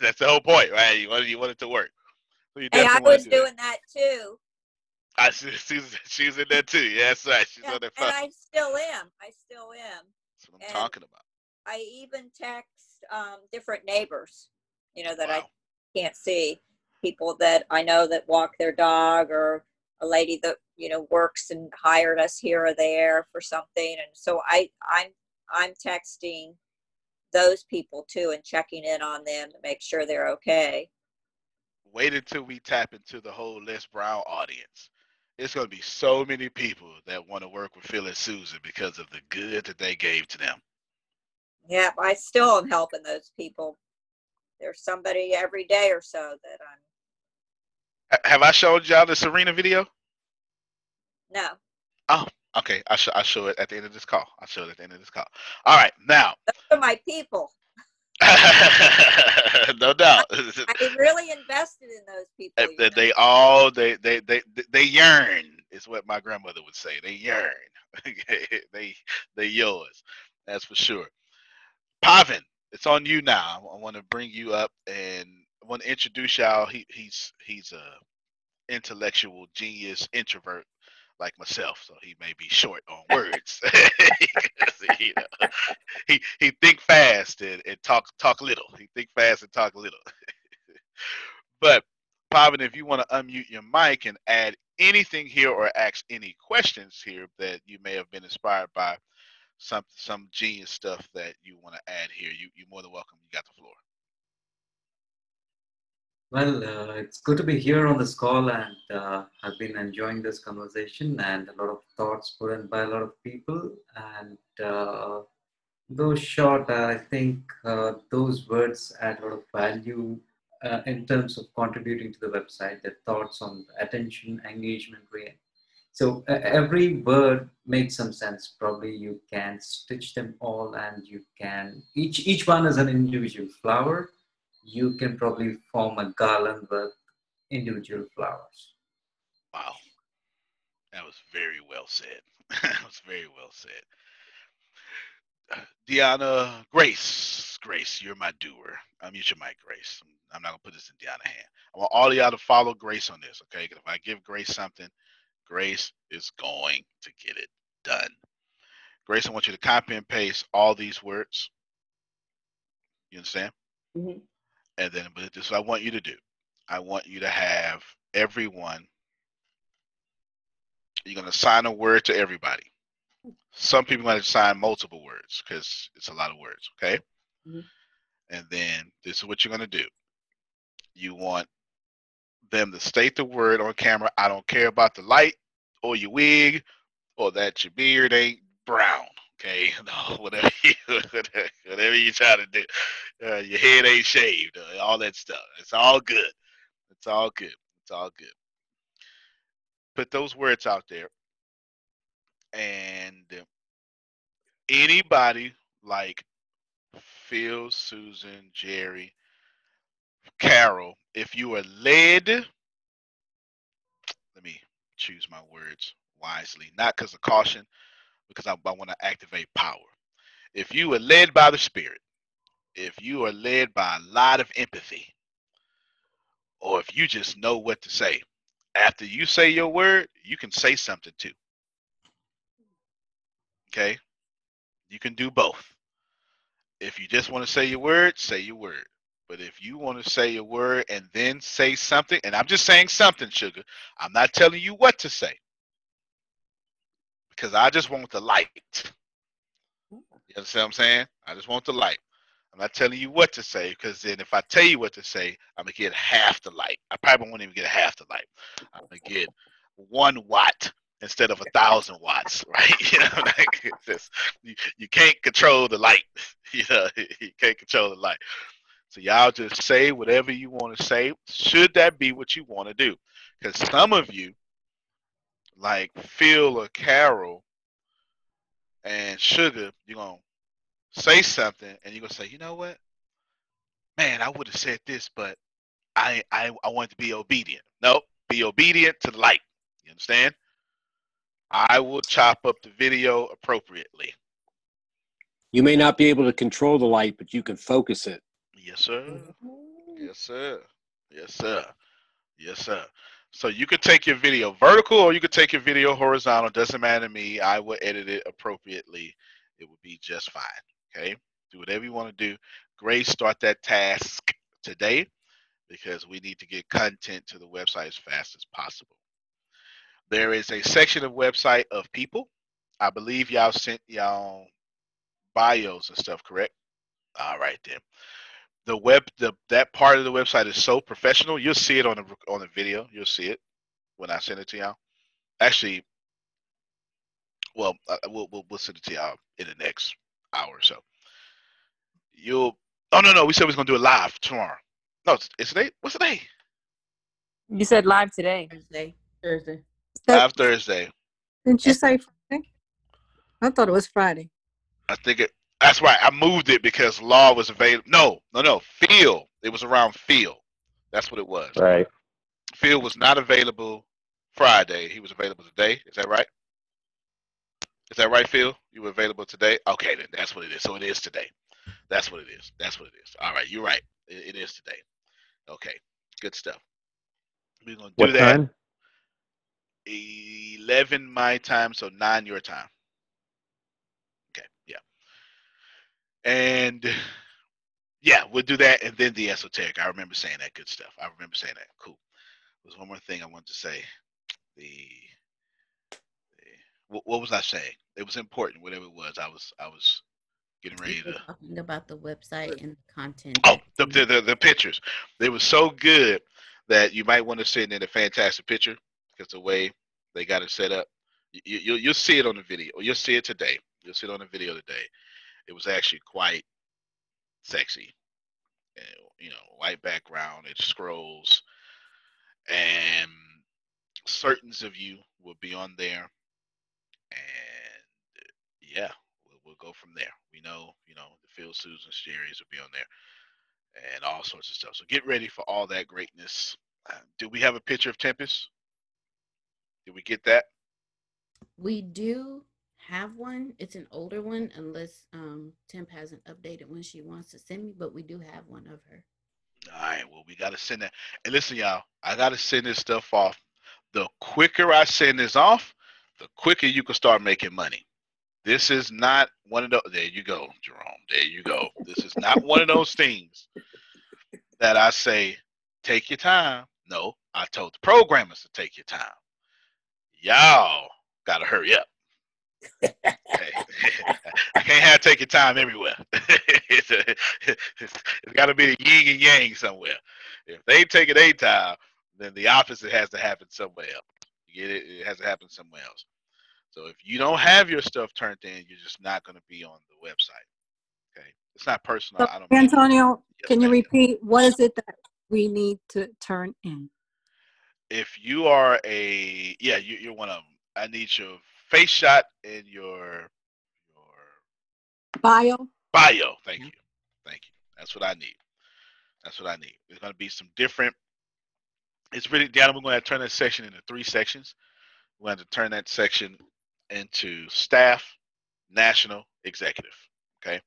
Speaker 2: that's the whole point, right? You wanted you want it to work. So you
Speaker 10: Hey, I
Speaker 2: definitely wanna
Speaker 10: was
Speaker 2: do
Speaker 10: doing that too.
Speaker 2: I see she's she's in there too. Yeah, that's right. She's
Speaker 10: Yeah,
Speaker 2: on that
Speaker 10: and
Speaker 2: phone.
Speaker 10: I still am. I still am.
Speaker 2: What I'm
Speaker 10: and
Speaker 2: talking about.
Speaker 10: I even text um, different neighbors, you know, that
Speaker 2: Wow.
Speaker 10: I can't see, people that I know that walk their dog, or a lady that you know works and hired us here or there for something, and so I I'm I'm texting those people too and checking in on them to make sure they're okay.
Speaker 2: Wait until we tap into the whole Les Brown audience. It's gonna be so many people that want to work with Phil and Susan because of the good that they gave to them.
Speaker 10: Yeah, I still am helping those people. There's somebody every day or so that I'm
Speaker 2: Have I showed y'all the Serena video?
Speaker 10: no.
Speaker 2: Oh, okay. I show I show it at the end of this call. I show it at the end of this call. All right, now,
Speaker 10: Those are my people.
Speaker 2: no doubt.
Speaker 10: I really invested in those people.
Speaker 2: They, they all they, they they they yearn is what my grandmother would say. They yearn. they they yours. That's for sure. Pavan, it's on you now. I want to bring you up and I want to introduce y'all. He he's he's a intellectual genius introvert like myself, so he may be short on words. you know, uh, he he think fast and, and talk talk little. He think fast and talk little. but Pavan, if you want to unmute your mic and add anything here or ask any questions here that you may have been inspired by some some genius stuff that you want to add here, you you're more than welcome. You got the floor.
Speaker 14: Well, uh, it's good to be here on this call, and uh, I've been enjoying this conversation and a lot of thoughts put in by a lot of people. And uh, though short, I think uh, those words add a lot of value uh, in terms of contributing to the website. The thoughts on attention, engagement rate. So every word makes some sense. Probably you can stitch them all, and you can each each one is an individual flower you can probably form a garland with individual flowers.
Speaker 2: Wow, that was very well said. that was very well said. Deanna Grace, Grace, you're my doer. Unmute your mic, Grace. I'm not gonna put this in Deanna's hand. I want all of y'all to follow Grace on this, okay? 'Cause if I give Grace something, Grace is going to get it done. Grace, I want you to copy and paste all these words. You understand?
Speaker 6: Mhm.
Speaker 2: And then, but this is what I want you to do. I want you to have everyone. You're gonna sign a word to everybody. Some people might sign multiple words because it's a lot of words. Okay.
Speaker 6: Mhm.
Speaker 2: And then this is what you're gonna do. You want them to state the word on camera. I don't care about the light or your wig or that your beard ain't brown. Okay, no, whatever you whatever you try to do, uh, your head ain't shaved, uh, all that stuff. It's all good. It's all good. It's all good. Put those words out there, and anybody like Phil, Susan, Jerry, Carol, if you are led, let me choose my words wisely, not because of caution, because I, I want to activate power. If you are led by the Spirit, if you are led by a lot of empathy, or if you just know what to say, after you say your word, you can say something too. Okay? You can do both. If you just want to say your word, say your word. But if you want to say your word and then say something, and I'm just saying something, sugar, I'm not telling you what to say because I just want the light. You understand what I'm saying? I just want the light. I'm not telling you what to say because then if I tell you what to say, I'm gonna get half the light. I probably won't even get half the light. I'm gonna get one watt instead of a thousand watts, right? You know, like just, you, you can't control the light. You know, you can't control the light. So y'all just say whatever you want to say. Should that be what you want to do? Because some of you, like Phil or Carol and Sugar, you're gonna say something and you're gonna say, you know what? Man, I would have said this, but I I I want to be obedient. No, be obedient to the light. You understand? I will chop up the video appropriately.
Speaker 7: You may not be able to control the light, but you can focus it.
Speaker 2: Yes, sir. Mm-hmm. Yes, sir. Yes, sir. Yes, sir. So you could take your video vertical or you could take your video horizontal. Doesn't matter to me. I will edit it appropriately. It would be just fine. Okay. Do whatever you want to do. Grace, start that task today because we need to get content to the website as fast as possible. There is a section of website of people. I believe y'all sent y'all bios and stuff, correct? All right then. The web, the that part of the website is so professional. You'll see it on the on the video. You'll see it when I send it to y'all. Actually, well, uh, we'll, we'll we'll send it to y'all in the next hour or so. You'll. Oh no no, we said we was gonna do it live tomorrow. No, it's, it's today. What's today?
Speaker 15: You said live today.
Speaker 4: Thursday.
Speaker 6: Thursday.
Speaker 2: Live Thursday.
Speaker 13: Didn't you say Friday? I thought it was Friday.
Speaker 2: I think it. That's right. I moved it because law was available. No, no, no. Phil. It was around Phil. That's what it was.
Speaker 8: Right.
Speaker 2: Phil was not available Friday. He was available today. Is that right? Is that right, Phil? You were available today? Okay, then that's what it is. So it is today. That's what it is. That's what it is. All right, you're right. It, it is today. Okay, good stuff. We're gonna do
Speaker 8: What
Speaker 2: that.
Speaker 8: time?
Speaker 2: Eleven my time, so nine your time. Okay, yeah. And yeah, we'll do that, and then the esoteric. I remember saying that good stuff. I remember saying that. Cool. There's one more thing I wanted to say. The, the what, what was I saying? It was important. Whatever it was, I was I was getting ready to.
Speaker 4: talking about the website and the content.
Speaker 2: Oh, the, the the the pictures. They were so good that you might want to send in a fantastic picture because the way they got it set up, you, you you'll see it on the video. You'll see it today. You'll see it on the video today. It was actually quite sexy. You know, white background. It scrolls, and certains of you will be on there, and yeah, we'll, we'll go from there. We know, you know, the Phil Susan Jerry's will be on there and all sorts of stuff. So get ready for all that greatness. Uh, do we have a picture of Tempest? Did we get that?
Speaker 4: We do have one. It's an older one, unless um Temp hasn't updated when she wants to send me, but we do have one of her.
Speaker 2: All right, well, we got to send that. And listen, y'all, I got to send this stuff off. The quicker I send this off, the quicker you can start making money. This is not one of those. There you go, Jerome. There you go. This is not one of those things that I say, take your time. No, I told the programmers to take your time. Y'all got to hurry up. I can't have take your time everywhere. it's a, it's got to be a yin and yang somewhere. If they take it a time, then the opposite has to happen somewhere else. You get it? It has to happen somewhere else. So if you don't have your stuff turned in, you're just not going to be on the website. Okay, it's not personal.
Speaker 13: So,
Speaker 2: I don't. mean-
Speaker 13: Antonio, can you repeat what is it that we need to turn in?
Speaker 2: if you are a yeah, you, you're one of them. I need your face shot in your your
Speaker 13: Bio?
Speaker 2: bio. Thank mm-hmm. you, thank you. That's what I need. That's what I need. There's going to be some different. It's really down. We're going to turn that section into three sections. We're going to turn that section into staff, national, executive. Okay,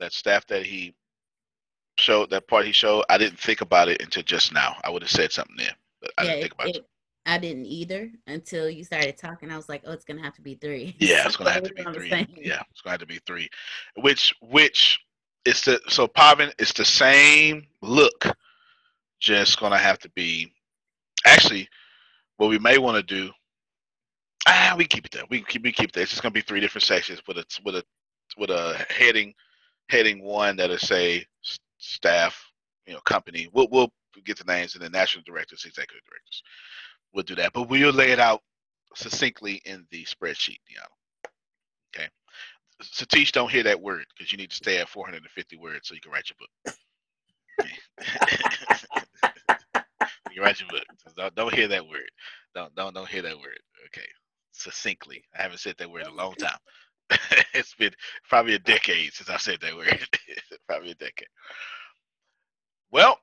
Speaker 2: that staff that he showed, that part he showed, I didn't think about it until just now. I would have said something there, but I
Speaker 4: yeah,
Speaker 2: didn't think about it.
Speaker 4: it- I didn't either until you started talking. I was like, oh, it's gonna have to be three.
Speaker 2: Yeah, it's gonna have to be three. Yeah, it's gonna have to be three. Which which it's the so Pavan, it's the same look, just gonna have to be actually what we may want to do. Ah, we keep it there. We keep we keep that. It's just gonna be three different sections with a with a with a heading heading one that'll say staff, you know, company. We'll we'll get the names and the national directors, executive directors. We'll do that, but we'll lay it out succinctly in the spreadsheet, Deanna. Okay. Satish, don't hear that word because you need to stay at 450 words so you can write your book. you write your book. Don't, don't hear that word. Don't don't don't hear that word. Okay. Succinctly. I haven't said that word in a long time. it's been probably a decade since I said that word. probably a decade. Well,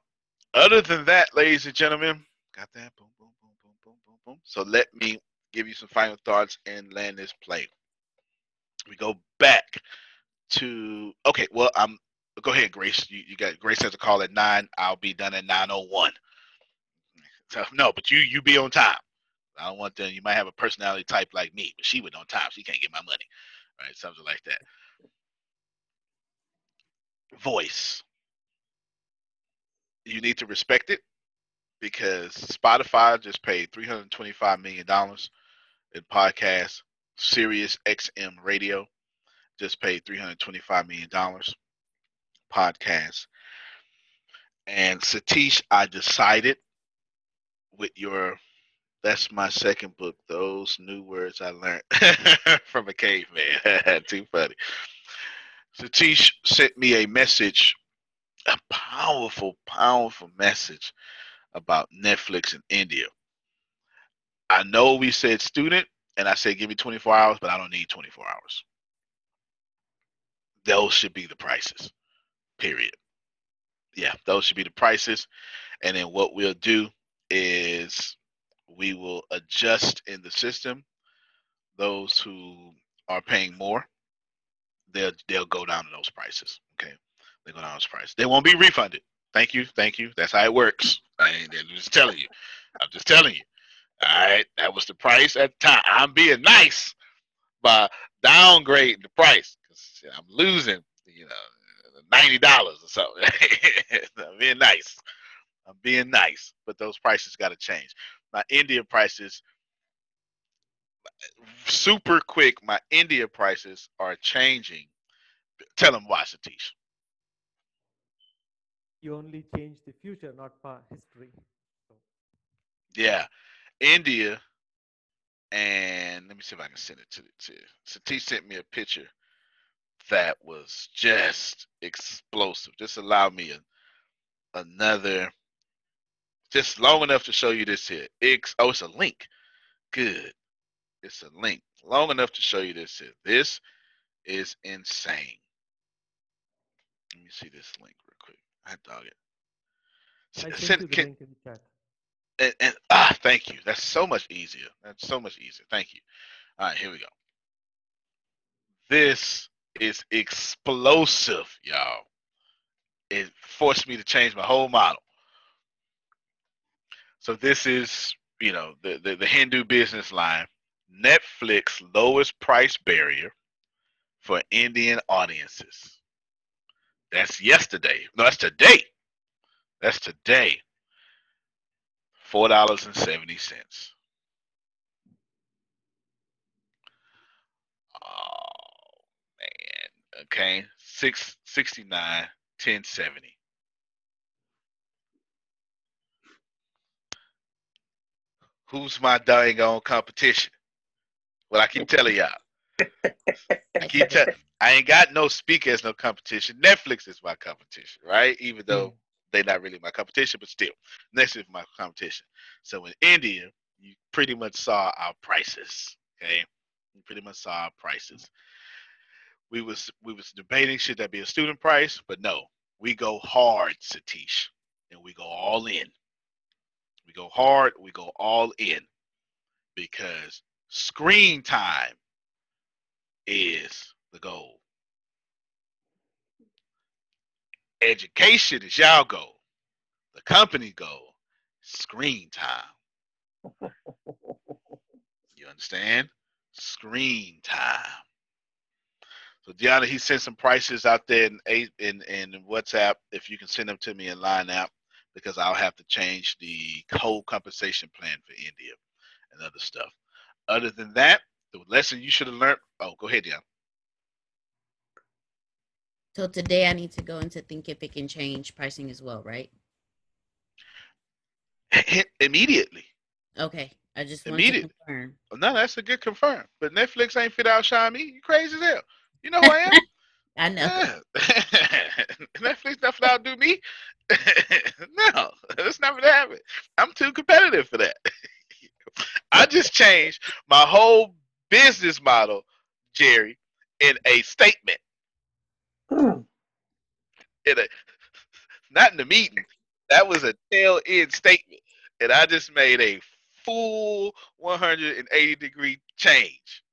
Speaker 2: Other than that, ladies and gentlemen, got that? Boom, boom. So let me give you some final thoughts and land this plane. We go back to okay. Well, I'm go ahead, Grace. You, you got Grace has a call at nine. I'll be done at nine oh one. So no, but you you be on time. I don't want them. You might have a personality type like me, but she went on time. She can't get my money, right? Something like that. Voice. You need to respect it because Spotify just paid three hundred twenty-five million dollars in podcasts. Sirius XM Radio just paid three hundred twenty-five million dollars. Podcasts. And Satish, I decided with your that's my second book. Those new words I learned from a caveman. Too funny. Satish sent me a message, a powerful, powerful message about Netflix in India. I know we said student, and I said give me 24 hours, but I don't need 24 hours. Those should be the prices. Period. Yeah, those should be the prices. And then what we'll do is we will adjust in the system. Those who are paying more, they'll they'll go down to those prices. Okay, they go down those prices. They won't be refunded. Thank you, thank you. That's how it works. I ain't I'm just telling you. I'm just telling you. All right, that was the price at the time. I'm being nice by downgrading the price because I'm losing, you know, ninety dollars or something. I'm being nice. I'm being nice, but those prices got to change my India prices super quick. My India prices are changing. Tell them why, Satish.
Speaker 16: You only change the future, not history. So.
Speaker 2: Yeah, India, and let me see if I can send it to to Satish. Sent me a picture that was just explosive. Just allow me a, another just long enough to show you this here. It's, oh, it's a link. Good. It's a link. Long enough to show you this here. This is insane. Let me see this link. I dog it.
Speaker 16: I
Speaker 2: Send, can,
Speaker 16: the chat.
Speaker 2: and, and ah, thank you. That's so much easier. That's so much easier. Thank you. All right, here we go. This is explosive, y'all. It forced me to change my whole model. So this is, you know, the, the, the Hindu BusinessLine. Netflix lowest price barrier for Indian audiences. That's yesterday. No, that's today. That's today. Four dollars and seventy cents. Oh man. Okay. Six sixty nine, ten seventy. who's my dang on competition? Well, I keep telling y'all. I keep telling. I ain't got no speaker as no competition. Netflix is my competition, right? Even though mm. they're not really my competition, but still, Netflix is my competition. So in India, you pretty much saw our prices. Okay, you pretty much saw our prices. We was we was debating should that be a student price, but no, we go hard, Satish, and we go all in. We go hard, we go all in because screen time is the goal. Education is y'all goal. The company goal, screen time. You understand? Screen time. So Deanna, he sent some prices out there in in, in WhatsApp. If you can send them to me in line app, because I'll have to change the whole compensation plan for India and other stuff. Other than that, the lesson you should have learned. Oh, go ahead, Deanna.
Speaker 4: So today I need to go into think if it can change pricing as well, right?
Speaker 2: Immediately.
Speaker 4: Okay. I just
Speaker 2: Immediately.
Speaker 4: to confirm.
Speaker 2: No, that's a good confirm. But Netflix ain't fit out shine me. You crazy as hell. You know who I am?
Speaker 4: I know.
Speaker 2: Yeah. Netflix not fit outdo me. no, that's not gonna happen. I'm too competitive for that. I just changed my whole business model, Jerry, in a statement. In a not in the meeting, That was a tail end statement, and I just made a full 180 degree change.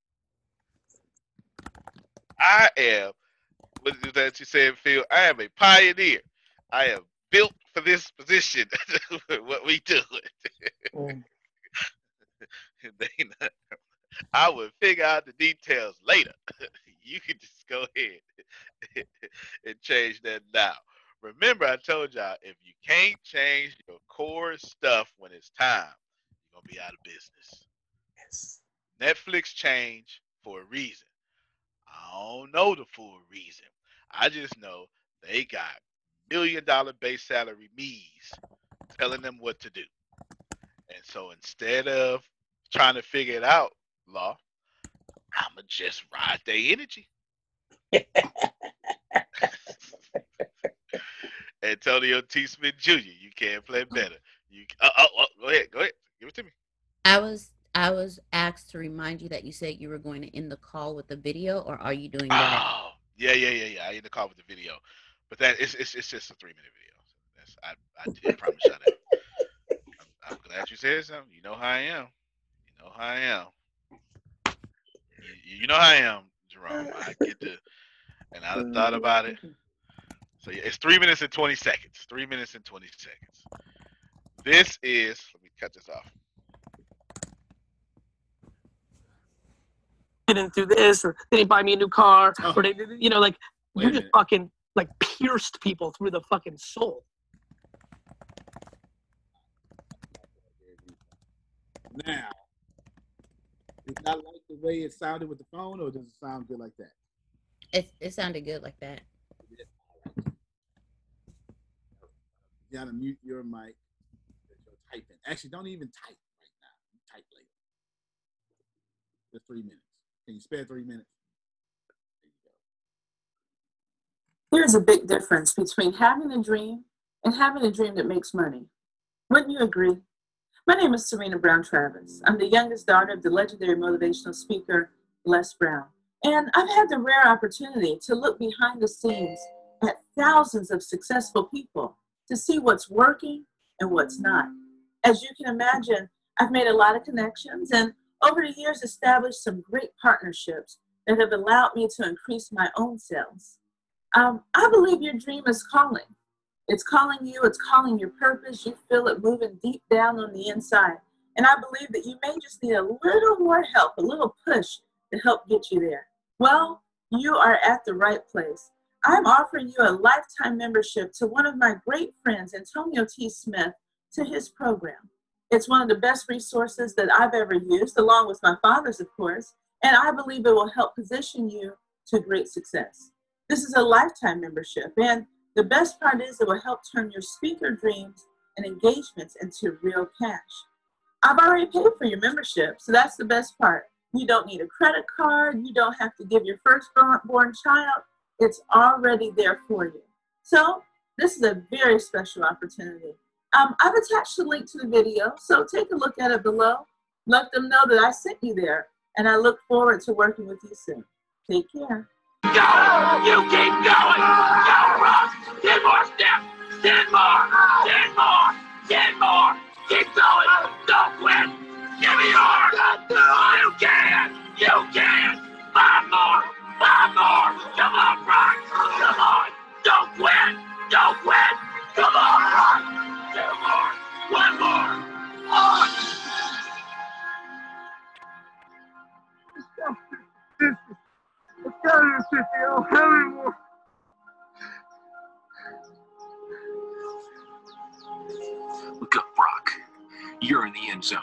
Speaker 2: I am, what is that you said, Phil? I am a pioneer. I am built for this position. what we do.
Speaker 6: Mm.
Speaker 2: They not- I will figure out the details later. you can just go ahead and change that now. Remember, I told y'all if you can't change your core stuff when it's time, you're gonna be out of business.
Speaker 11: Yes.
Speaker 2: Netflix changed for a reason. I don't know the full reason. I just know they got million dollar base salary me's telling them what to do. And so instead of trying to figure it out, law, I'ma just ride their energy. Antonio T. Smith Jr., you can't play oh. better. You oh, oh, oh, go ahead, go ahead. Give it to me.
Speaker 4: I was I was asked to remind you that you said you were going to end the call with the video, or are you doing that?
Speaker 2: Oh, yeah, yeah, yeah, yeah. I end the call with the video, but that it's it's, it's just a three minute video. That's I I did promise you that. I'm, I'm glad you said something. You know how I am. You know how I am. You, you know how I am, Jerome. I get to, and I thought about it. So yeah, it's three minutes and twenty seconds. Three minutes and twenty seconds. This is. Let me cut this off.
Speaker 3: didn't do this or they didn't buy me a new car oh. or they didn't, you know, like
Speaker 9: Wait
Speaker 3: you just
Speaker 9: minute.
Speaker 3: fucking like pierced people through the fucking soul.
Speaker 9: Now, did I like the way it sounded with the phone, or does it sound good like that?
Speaker 4: It it sounded good like that.
Speaker 9: You gotta mute your mic. as you're Typing. Actually, don't even type right now. You Type later. Just three minutes. Can you spare three minutes?
Speaker 17: There's a big difference between having a dream and having a dream that makes money. Wouldn't you agree? My name is Serena Brown Travis. I'm the youngest daughter of the legendary motivational speaker Les Brown. And I've had the rare opportunity to look behind the scenes at thousands of successful people to see what's working and what's not. As you can imagine, I've made a lot of connections and over the years established some great partnerships that have allowed me to increase my own sales. Um, I believe your dream is calling. It's calling you, it's calling your purpose. You feel it moving deep down on the inside. And I believe that you may just need a little more help, a little push to help get you there. Well, you are at the right place. I'm offering you a lifetime membership to one of my great friends, Antonio T. Smith, to his program. It's one of the best resources that I've ever used, along with my father's, of course, and I believe it will help position you to great success. This is a lifetime membership, and the best part is it will help turn your speaker dreams and engagements into real cash. I've already paid for your membership, so that's the best part. You don't need a credit card, you don't have to give your firstborn child, it's already there for you. So, this is a very special opportunity. Um, I've attached a link to the video, so take a look at it below. Let them know that I sent you there, and I look forward to working with you soon. Take care.
Speaker 18: Go! You keep going! Go! Ten more steps! Ten more! Ten more! Ten more! Keep going! Don't quit! Give me more! Oh, you can! You can! Five more! Five more! Come on, Brock! Come on! Don't quit! Don't quit! Come on, Brock! Two more! One more! On!
Speaker 19: Let's go, Ciccio. Hurry more.
Speaker 18: Up, Brock. You're in the end zone.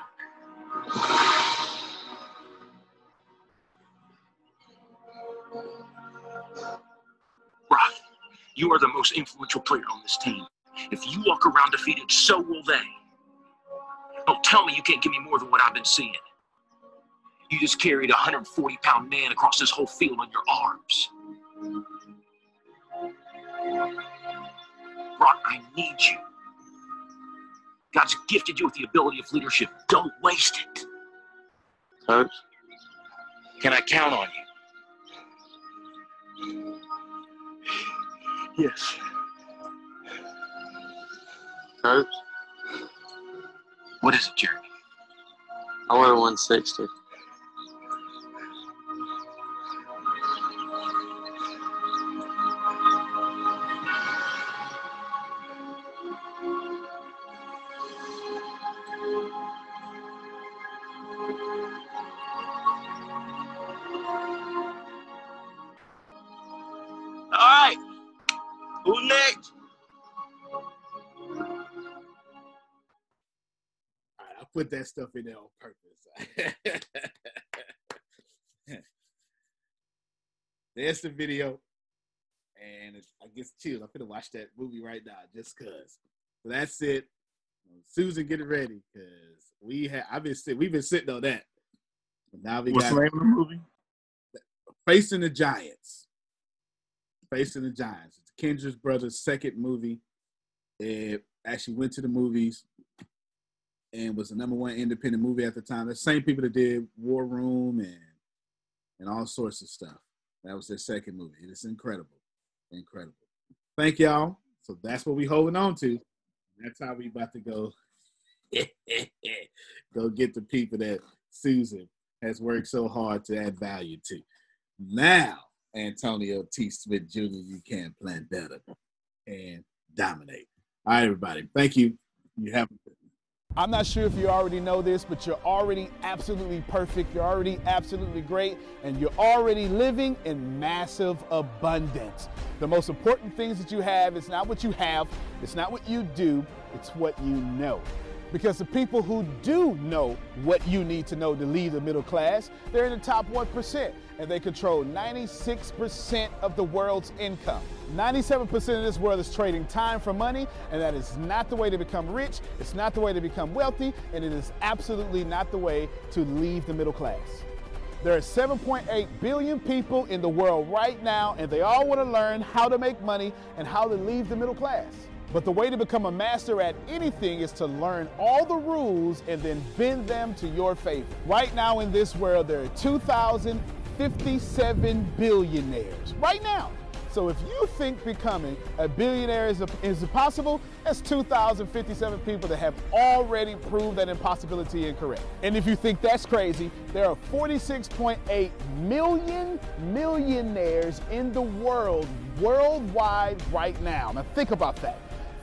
Speaker 18: Brock, you are the most influential player on this team. If you walk around defeated, so will they. Don't tell me you can't give me more than what I've been seeing. You just carried a 140 pound man across this whole field on your arms. Brock, I need you. God's gifted you with the ability of leadership. Don't waste it.
Speaker 19: Coach,
Speaker 18: Can I count on you?
Speaker 19: yes. Coach,
Speaker 18: What is it, Jeremy?
Speaker 19: I want a 160.
Speaker 2: Put that stuff in there on purpose. There's the video, and I guess chills. I'm gonna watch that movie right now just cause. So that's it. Susan, get it ready, cause we have. I've been sitting We've been sitting on that. But now we
Speaker 11: What's
Speaker 2: got
Speaker 11: the name of the movie?
Speaker 2: Facing the Giants. Facing the Giants. It's Kendra's brother's second movie. It actually went to the movies and was the number one independent movie at the time. The same people that did War Room and and all sorts of stuff. That was their second movie. It is incredible. Incredible. Thank y'all. So that's what we holding on to. That's how we about to go go get the people that Susan has worked so hard to add value to. Now, Antonio T. Smith Jr., you can plan better and dominate. All right, everybody. Thank you. You have
Speaker 20: I'm not sure if you already know this, but you're already absolutely perfect. You're already absolutely great, and you're already living in massive abundance. The most important things that you have is not what you have, it's not what you do, it's what you know. Because the people who do know what you need to know to lead the middle class, they're in the top 1%, and they control 96% of the world's income. 97% of this world is trading time for money, and that is not the way to become rich, it's not the way to become wealthy, and it is absolutely not the way to leave the middle class. There are 7.8 billion people in the world right now, and they all want to learn how to make money and how to leave the middle class. But the way to become a master at anything is to learn all the rules and then bend them to your favor. Right now in this world, there are 2,057 billionaires. Right now. So if you think becoming a billionaire is, is possible, that's 2,057 people that have already proved that impossibility incorrect. And if you think that's crazy, there are 46.8 million millionaires in the world, worldwide right now. Now think about that.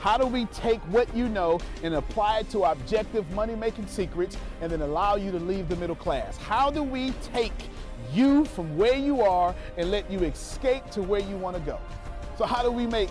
Speaker 20: How do we take what you know and apply it to objective money making secrets and then allow you to leave the middle class? How do we take you from where you are and let you escape to where you want to go? So, how do we make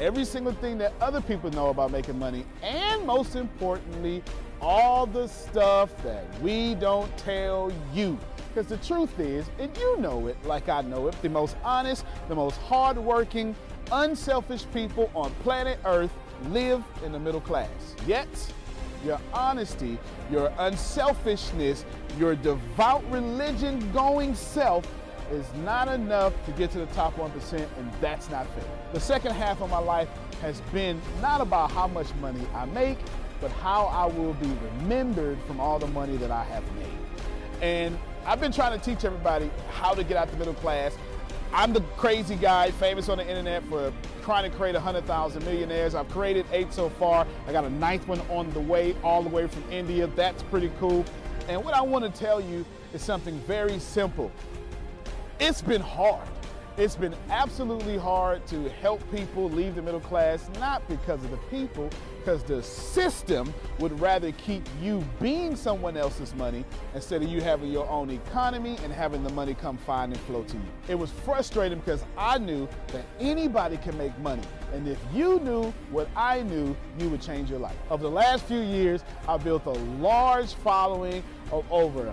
Speaker 20: every single thing that other people know about making money, and most importantly, all the stuff that we don't tell you. Because the truth is, and you know it like I know it, the most honest, the most hardworking, unselfish people on planet Earth live in the middle class. Yet, your honesty, your unselfishness, your devout religion going self is not enough to get to the top 1%, and that's not fair. The second half of my life has been not about how much money I make, but how I will be remembered from all the money that I have made. And I've been trying to teach everybody how to get out the middle class. I'm the crazy guy, famous on the internet for trying to create 100,000 millionaires. I've created eight so far. I got a ninth one on the way, all the way from India. That's pretty cool. And what I want to tell you is something very simple. It's been hard. It's been absolutely hard to help people leave the middle class, not because of the people, because the system would rather keep you being someone else's money instead of you having your own economy and having the money come find and flow to you. It was frustrating because I knew that anybody can make money. And if you knew what I knew, you would change your life. Over the last few years, I built a large following of over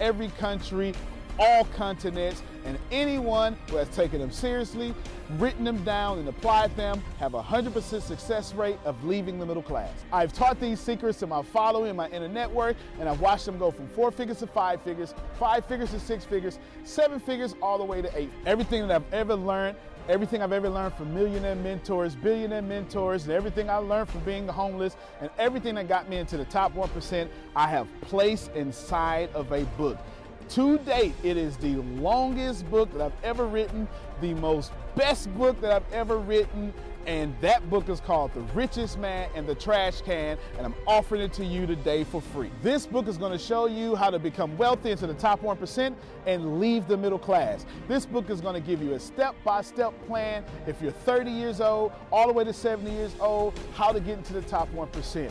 Speaker 20: every country, all continents, and anyone who has taken them seriously, written them down, and applied them have a 100% success rate of leaving the middle class. I've taught these secrets to my following in my inner network, and I've watched them go from four figures to five figures, five figures to six figures, seven figures, all the way to eight. Everything that I've ever learned everything I've ever learned from millionaire mentors, billionaire mentors, and everything I learned from being homeless, and everything that got me into the top 1%, I have placed inside of a book. To date, it is the longest book that I've ever written, the most best book that I've ever written, and that book is called The Richest Man in the Trash Can, and I'm offering it to you today for free. This book is going to show you how to become wealthy into the top 1% and leave the middle class. This book is going to give you a step by step plan if you're 30 years old, all the way to 70 years old, how to get into the top 1%.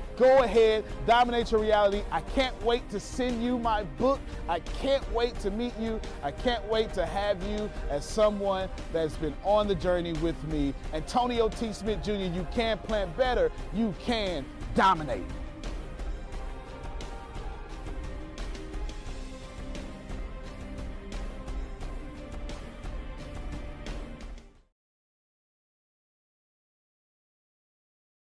Speaker 20: Go ahead, dominate your reality. I can't wait to send you my book. I can't wait to meet you. I can't wait to have you as someone that's been on the journey with me. Antonio T. Smith Jr., you can plant better, you can dominate.